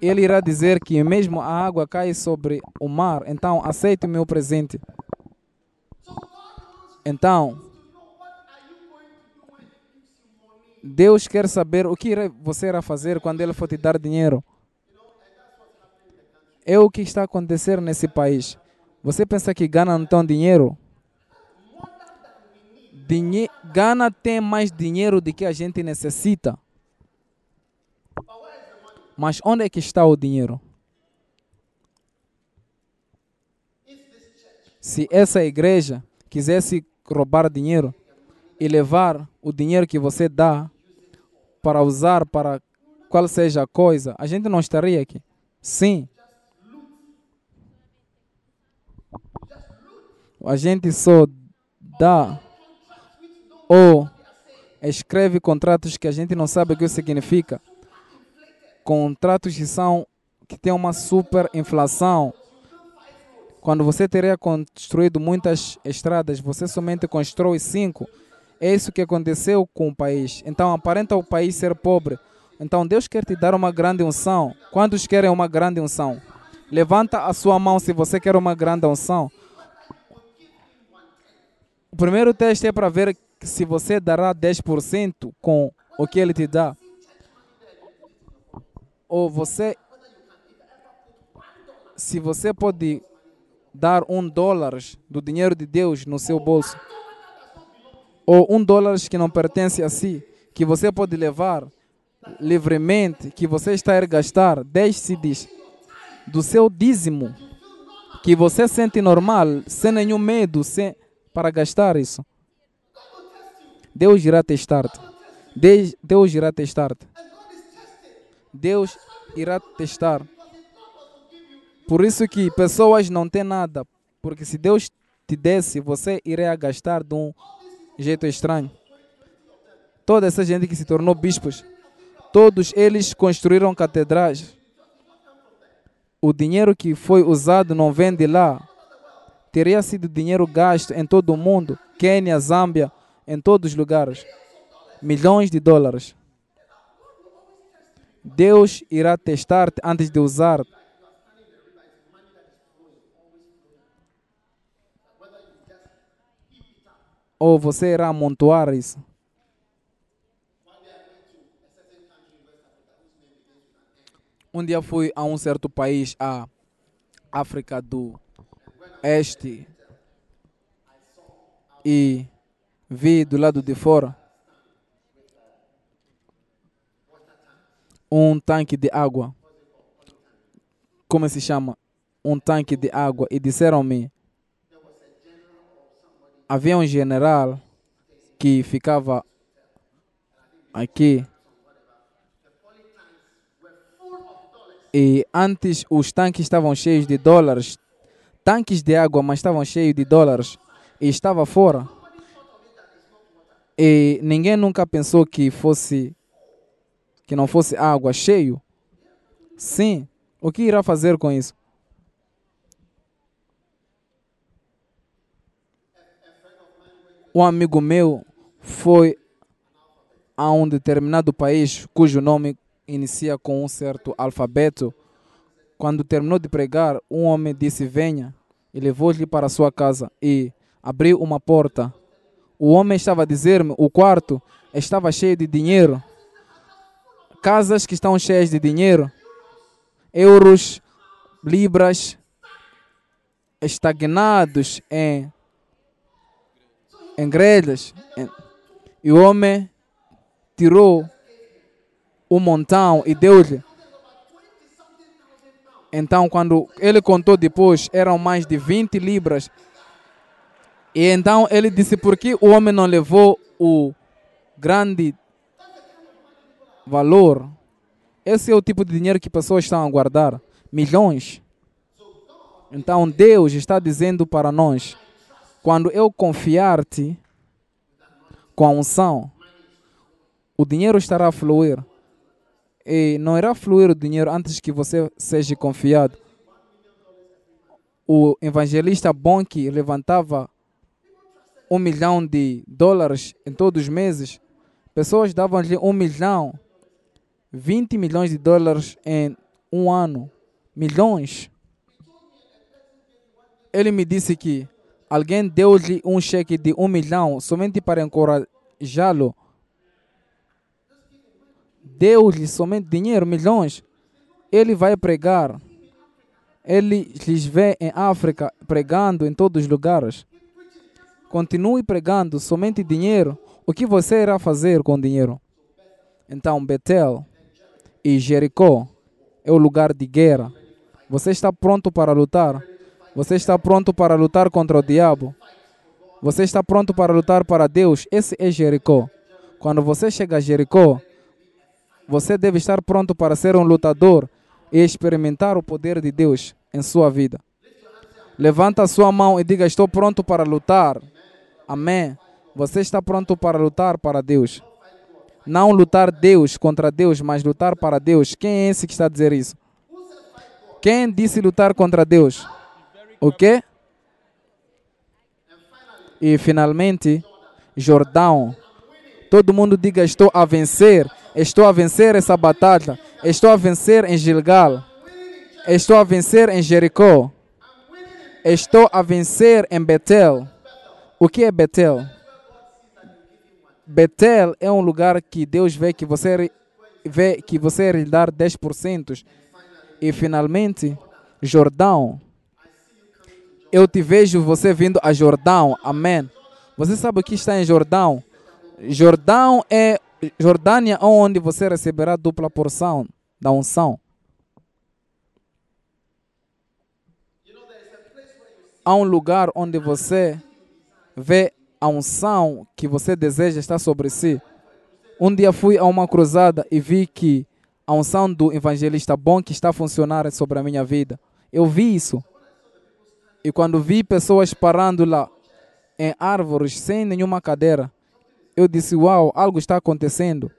ele irá dizer que mesmo a água cai sobre o mar então aceite o meu presente então Deus quer saber o que você irá fazer quando Ele for te dar dinheiro. É o que está acontecendo nesse país. Você pensa que Gana não tem dinheiro? Dinhe Gana tem mais dinheiro do que a gente necessita. Mas onde é que está o dinheiro? Se essa igreja quisesse roubar dinheiro e levar o dinheiro que você dá para usar para qual seja a coisa, a gente não estaria aqui. Sim. A gente só dá ou escreve contratos que a gente não sabe o que significa. Contratos que são que têm uma super inflação. Quando você teria construído muitas estradas, você somente constrói cinco. É isso que aconteceu com o país. Então aparenta o país ser pobre. Então Deus quer te dar uma grande unção. Quantos querem uma grande unção? Levanta a sua mão se você quer uma grande unção. O primeiro teste é para ver se você dará 10% com o que ele te dá. Ou você. Se você pode dar um dólar do dinheiro de Deus no seu bolso, ou um dólar que não pertence a si, que você pode levar livremente, que você está a gastar 10 CDs do seu dízimo, que você sente normal, sem nenhum medo, sem, para gastar isso. Deus irá testar-te. Deus irá testar-te. Deus irá testar. Por isso que pessoas não têm nada, porque se Deus te desse, você iria gastar de um jeito estranho. Toda essa gente que se tornou bispos, todos eles construíram catedrais. O dinheiro que foi usado não vem de lá, teria sido dinheiro gasto em todo o mundo, Quênia, Zâmbia, em todos os lugares. Milhões de dólares. Deus irá testar-te antes de usar. Ou você irá amontoar isso. Um dia fui a um certo país, a África do este e vi do lado de fora um tanque de água. Como se chama? Um tanque de água. E disseram-me: havia um general que ficava aqui. E antes os tanques estavam cheios de dólares tanques de água, mas estavam cheios de dólares e estava fora. E ninguém nunca pensou que fosse que não fosse água cheio. Sim, o que irá fazer com isso? Um amigo meu foi a um determinado país cujo nome inicia com um certo alfabeto quando terminou de pregar, um homem disse: Venha, e levou-lhe para sua casa e abriu uma porta. O homem estava a dizer-me: O quarto estava cheio de dinheiro. Casas que estão cheias de dinheiro, euros, libras, estagnados em, em grelhas. E o homem tirou um montão e deu-lhe então, quando ele contou depois, eram mais de 20 libras. E então ele disse: por que o homem não levou o grande valor? Esse é o tipo de dinheiro que pessoas estão a guardar milhões. Então, Deus está dizendo para nós: quando eu confiar-te com a unção, o dinheiro estará a fluir e não irá fluir o dinheiro antes que você seja confiado. O evangelista Bonk levantava um milhão de dólares em todos os meses. Pessoas davam-lhe um milhão, 20 milhões de dólares em um ano. Milhões. Ele me disse que alguém deu-lhe um cheque de um milhão somente para encorajá-lo deu-lhe somente dinheiro, milhões, ele vai pregar. Ele lhes vê em África pregando em todos os lugares. Continue pregando somente dinheiro. O que você irá fazer com dinheiro? Então, Betel e Jericó é o lugar de guerra. Você está pronto para lutar? Você está pronto para lutar contra o diabo? Você está pronto para lutar para Deus? Esse é Jericó. Quando você chega a Jericó, você deve estar pronto para ser um lutador e experimentar o poder de Deus em sua vida. Levanta a sua mão e diga: Estou pronto para lutar. Amém. Você está pronto para lutar para Deus. Não lutar Deus contra Deus, mas lutar para Deus. Quem é esse que está a dizer isso? Quem disse lutar contra Deus? O quê? E finalmente, Jordão. Todo mundo diga: Estou a vencer. Estou a vencer essa batalha. Estou a vencer em Gilgal. Estou a vencer em Jericó. Estou a vencer em Betel. O que é Betel? Betel é um lugar que Deus vê que você vê que você lhe dar 10%. E finalmente, Jordão. Eu te vejo você vindo a Jordão. Amém. Você sabe o que está em Jordão? Jordão é Jordânia onde você receberá dupla porção da unção. Há um lugar onde você vê a unção que você deseja estar sobre si. Um dia fui a uma cruzada e vi que a unção do evangelista bom que está a funcionar sobre a minha vida. Eu vi isso. E quando vi pessoas parando lá em árvores sem nenhuma cadeira, eu disse: Uau, algo está acontecendo.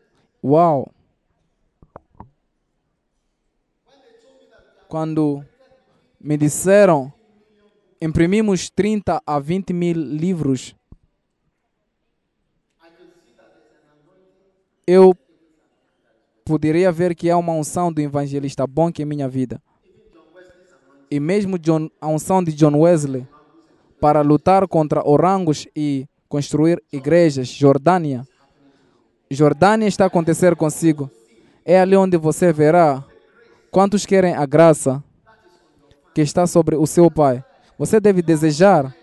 Uau. Quando me disseram, imprimimos 30 a 20 mil livros eu poderia ver que há uma unção do evangelista bom que em minha vida. E mesmo John, a unção de John Wesley para lutar contra orangos e construir igrejas, Jordânia. Jordânia está a acontecer consigo. É ali onde você verá quantos querem a graça que está sobre o seu Pai. Você deve desejar.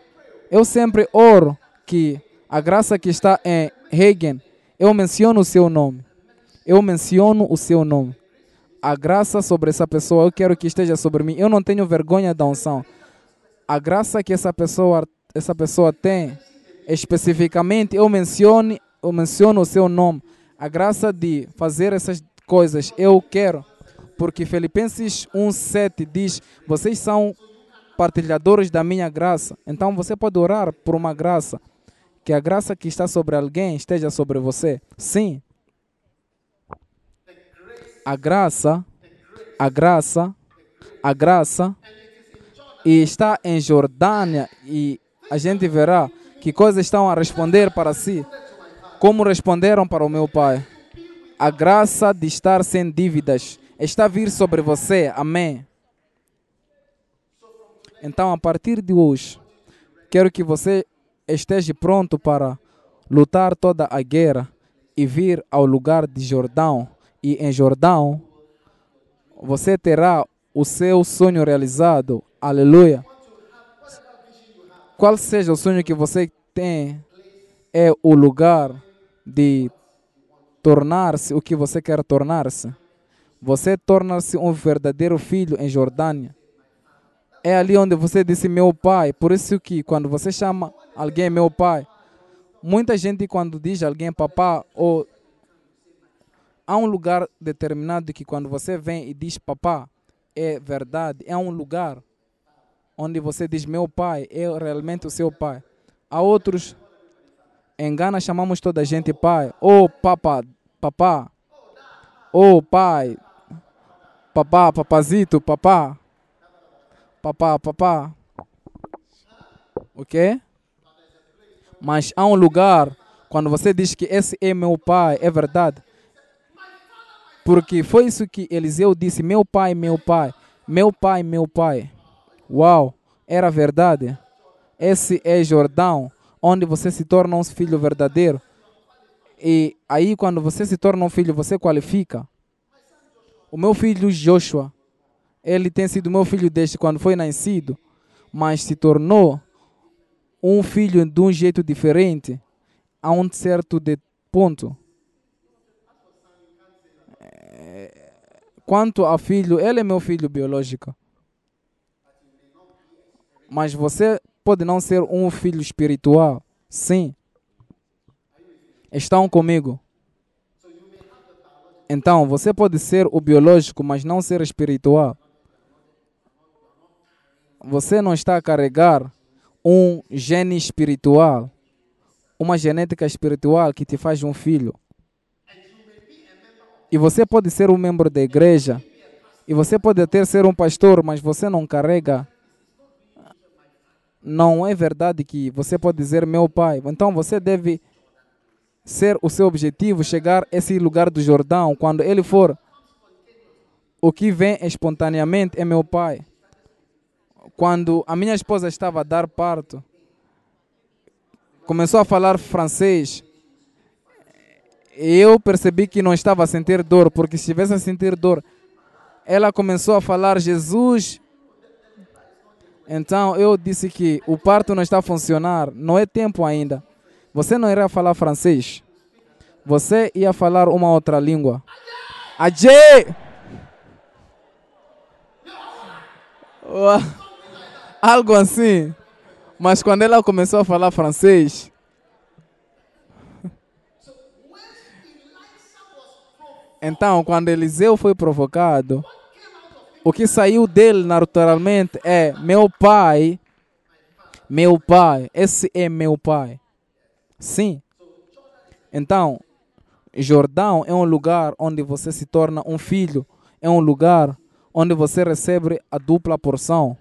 Eu sempre oro que a graça que está em Hagen eu menciono o seu nome. Eu menciono o seu nome. A graça sobre essa pessoa, eu quero que esteja sobre mim. Eu não tenho vergonha da unção. A graça que essa pessoa, essa pessoa tem, especificamente, eu menciono, eu menciono o seu nome. A graça de fazer essas coisas, eu quero. Porque Filipenses 1,7 diz: Vocês são partilhadores da minha graça. Então você pode orar por uma graça que a graça que está sobre alguém esteja sobre você. Sim. A graça, a graça, a graça, e está em Jordânia, e a gente verá que coisas estão a responder para si, como responderam para o meu pai. A graça de estar sem dívidas está a vir sobre você. Amém. Então, a partir de hoje, quero que você esteja pronto para lutar toda a guerra e vir ao lugar de Jordão. E em Jordão você terá o seu sonho realizado. Aleluia. Qual seja o sonho que você tem, é o lugar de tornar-se o que você quer tornar-se. Você torna-se um verdadeiro filho em Jordânia é ali onde você disse meu pai. Por isso que quando você chama alguém meu pai, muita gente quando diz alguém papá ou há um lugar determinado que quando você vem e diz papá, é verdade, é um lugar onde você diz meu pai, é realmente o seu pai. Há outros em Gana chamamos toda a gente pai, ou papá, papá, ou pai, papá, papazito, papá papá, papá. Ok? Mas há um lugar, quando você diz que esse é meu pai, é verdade. Porque foi isso que Eliseu disse: Meu pai, meu pai, meu pai, meu pai. Uau, era verdade. Esse é Jordão, onde você se torna um filho verdadeiro. E aí, quando você se torna um filho, você qualifica. O meu filho Joshua, ele tem sido meu filho desde quando foi nascido, mas se tornou um filho de um jeito diferente a um certo de ponto. Quanto a filho, ele é meu filho biológico. Mas você pode não ser um filho espiritual. Sim. Estão comigo. Então, você pode ser o biológico, mas não ser espiritual. Você não está a carregar um gene espiritual, uma genética espiritual que te faz um filho. E você pode ser um membro da igreja, e você pode até ser um pastor, mas você não carrega. Não é verdade que você pode dizer meu pai. Então você deve ser o seu objetivo chegar a esse lugar do Jordão. Quando ele for, o que vem espontaneamente é meu pai. Quando a minha esposa estava a dar parto, começou a falar francês. Eu percebi que não estava a sentir dor, porque se estivesse a sentir dor, ela começou a falar Jesus. Então eu disse que o parto não está a funcionar, não é tempo ainda. Você não irá falar francês. Você ia falar uma outra língua. Adê! Algo assim. Mas quando ela começou a falar francês, Então, quando Eliseu foi provocado, o que saiu dele naturalmente é: meu pai, meu pai, esse é meu pai. Sim. Então, Jordão é um lugar onde você se torna um filho, é um lugar onde você recebe a dupla porção,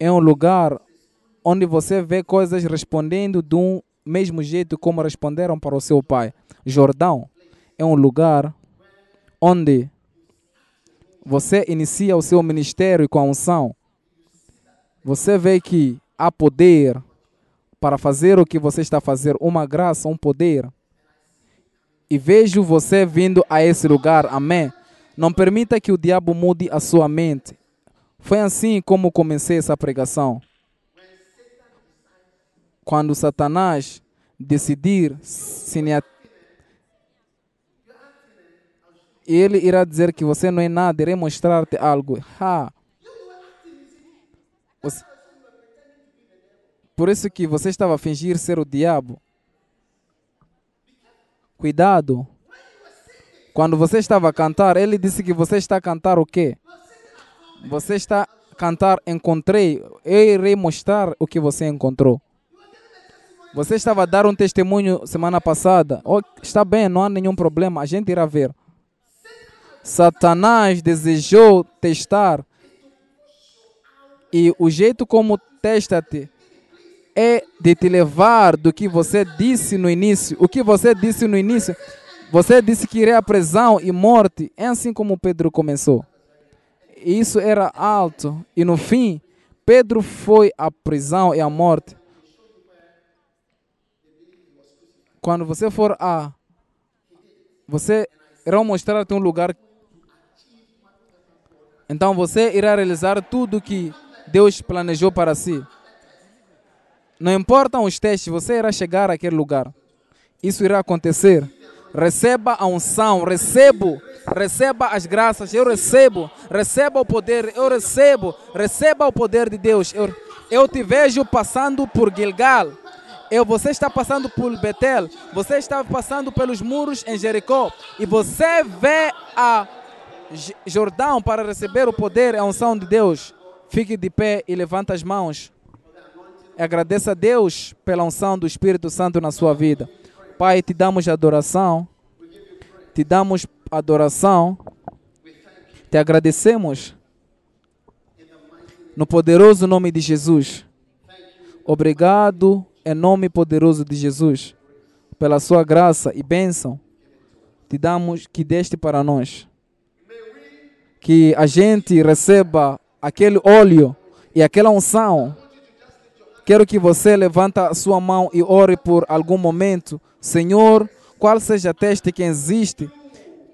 é um lugar onde você vê coisas respondendo do mesmo jeito como responderam para o seu pai. Jordão é um lugar onde você inicia o seu ministério com a unção, você vê que há poder para fazer o que você está a fazer, uma graça, um poder. E vejo você vindo a esse lugar, amém. Não permita que o diabo mude a sua mente. Foi assim como comecei essa pregação. Quando Satanás decidir se ele irá dizer que você não é nada, irei mostrar-te algo. Ha. Por isso que você estava a fingir ser o diabo. Cuidado. Quando você estava a cantar, ele disse que você está a cantar o quê? Você está a cantar encontrei. Eu irei mostrar o que você encontrou. Você estava a dar um testemunho semana passada. Oh, está bem, não há nenhum problema. A gente irá ver. Satanás desejou testar. E o jeito como testa-te é de te levar do que você disse no início. O que você disse no início, você disse que iria à prisão e morte. É assim como Pedro começou. Isso era alto. E no fim, Pedro foi à prisão e à morte. Quando você for a. Você irá mostrar-te um lugar então você irá realizar tudo que Deus planejou para si. Não importam os testes, você irá chegar àquele lugar. Isso irá acontecer. Receba a unção, recebo, receba as graças, eu recebo, receba o poder, eu recebo, receba o poder de Deus. Eu, eu te vejo passando por Gilgal. Eu, você está passando por Betel, você está passando pelos muros em Jericó e você vê a Jordão para receber o poder e a unção de Deus. Fique de pé e levante as mãos. Agradeça a Deus pela unção do Espírito Santo na sua vida. Pai, te damos adoração. Te damos adoração. Te agradecemos. No poderoso nome de Jesus. Obrigado em nome poderoso de Jesus. Pela sua graça e bênção. Te damos que deste para nós que a gente receba aquele óleo e aquela unção. Quero que você levanta a sua mão e ore por algum momento. Senhor, qual seja a teste que existe,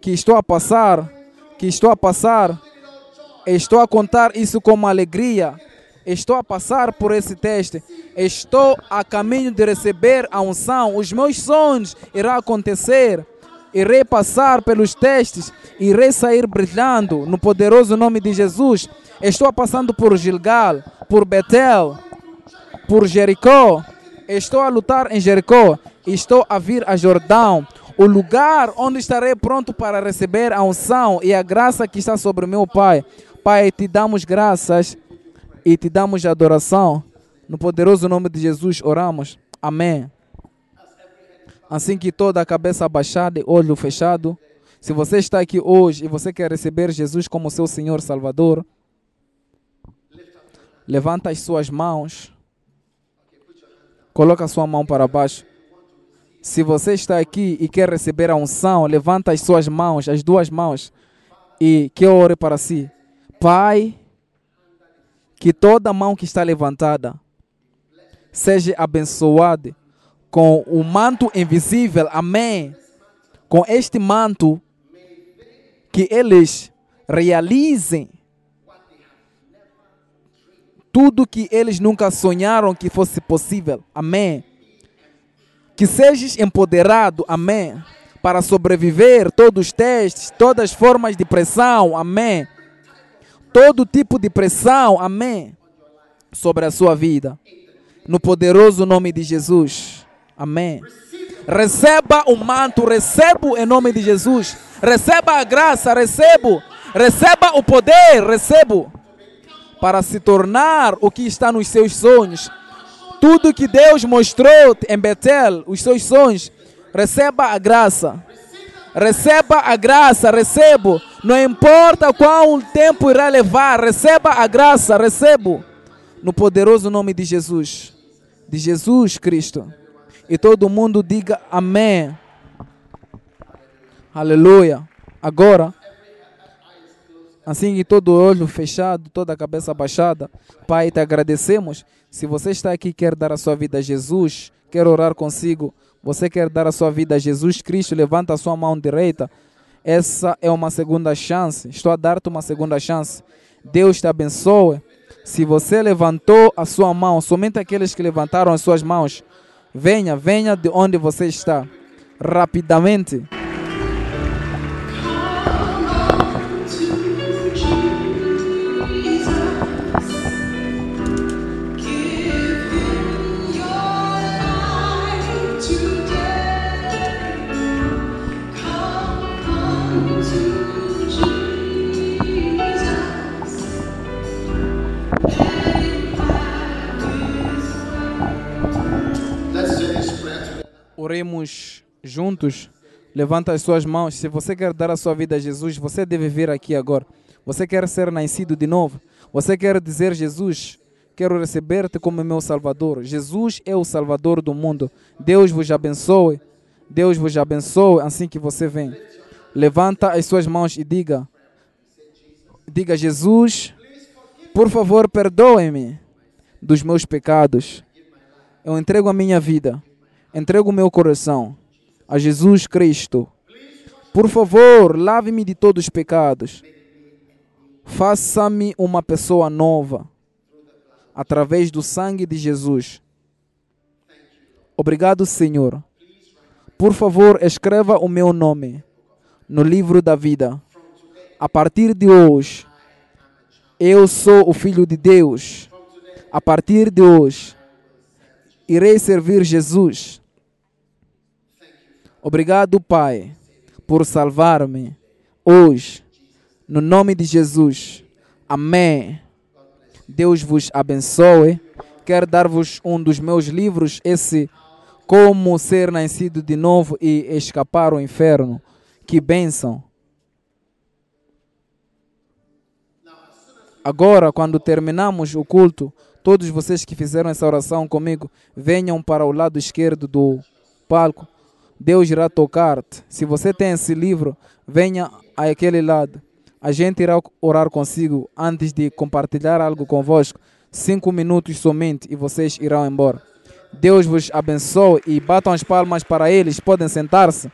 que estou a passar, que estou a passar, estou a contar isso como alegria. Estou a passar por esse teste. Estou a caminho de receber a unção. Os meus sonhos irão acontecer irei passar pelos testes, irei sair brilhando no poderoso nome de Jesus. Estou passando por Gilgal, por Betel, por Jericó. Estou a lutar em Jericó. Estou a vir a Jordão, o lugar onde estarei pronto para receber a unção e a graça que está sobre meu Pai. Pai, te damos graças e te damos adoração. No poderoso nome de Jesus oramos. Amém. Assim que toda a cabeça abaixada e olho fechado. Se você está aqui hoje e você quer receber Jesus como seu Senhor Salvador, levanta as suas mãos. Coloca a sua mão para baixo. Se você está aqui e quer receber a unção, levanta as suas mãos, as duas mãos, e que eu ore para si. Pai, que toda mão que está levantada seja abençoada com o manto invisível. Amém. Com este manto, que eles realizem tudo que eles nunca sonharam que fosse possível. Amém. Que sejas empoderado, amém, para sobreviver todos os testes, todas as formas de pressão, amém. Todo tipo de pressão, amém, sobre a sua vida. No poderoso nome de Jesus, amém. Receba o manto, receba em nome de Jesus. Receba a graça, recebo. Receba o poder, recebo. Para se tornar o que está nos seus sonhos tudo que Deus mostrou em Betel, os seus sonhos, receba a graça. Receba a graça, recebo. Não importa qual tempo irá levar, receba a graça, recebo. No poderoso nome de Jesus, de Jesus Cristo. E todo mundo diga amém. Aleluia. Agora, assim que todo olho fechado, toda a cabeça baixada, Pai, te agradecemos se você está aqui e quer dar a sua vida a Jesus, quer orar consigo, você quer dar a sua vida a Jesus Cristo, levanta a sua mão direita. Essa é uma segunda chance. Estou a dar-te uma segunda chance. Deus te abençoe. Se você levantou a sua mão, somente aqueles que levantaram as suas mãos, venha, venha de onde você está, rapidamente. Juntos. Levanta as suas mãos. Se você quer dar a sua vida a Jesus, você deve vir aqui agora. Você quer ser nascido de novo. Você quer dizer, Jesus, quero receber-te como meu Salvador. Jesus é o Salvador do mundo. Deus vos abençoe. Deus vos abençoe assim que você vem. Levanta as suas mãos e diga: Diga, Jesus, por favor, perdoe-me dos meus pecados. Eu entrego a minha vida entrego o meu coração a Jesus Cristo. Por favor, lave-me de todos os pecados. Faça-me uma pessoa nova através do sangue de Jesus. Obrigado, Senhor. Por favor, escreva o meu nome no livro da vida. A partir de hoje, eu sou o Filho de Deus. A partir de hoje, irei servir Jesus Obrigado, Pai, por salvar-me hoje. No nome de Jesus. Amém. Deus vos abençoe. Quero dar-vos um dos meus livros, esse Como Ser Nascido de Novo e Escapar o Inferno. Que bênção. Agora, quando terminamos o culto, todos vocês que fizeram essa oração comigo, venham para o lado esquerdo do palco Deus irá tocar-te. Se você tem esse livro, venha àquele lado. A gente irá orar consigo antes de compartilhar algo convosco. Cinco minutos somente e vocês irão embora. Deus vos abençoe e batam as palmas para eles. Podem sentar-se.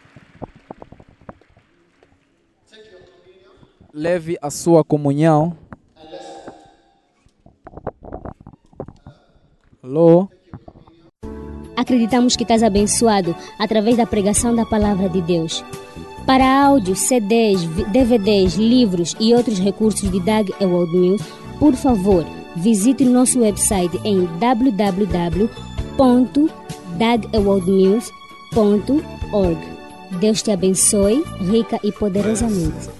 Leve a sua comunhão. Alô?
Acreditamos que estás abençoado através da pregação da palavra de Deus. Para áudios, CDs, DVDs, livros e outros recursos de Dag Ewald News, por favor, visite nosso website em www.dagewaldnews.org. Deus te abençoe rica e poderosamente.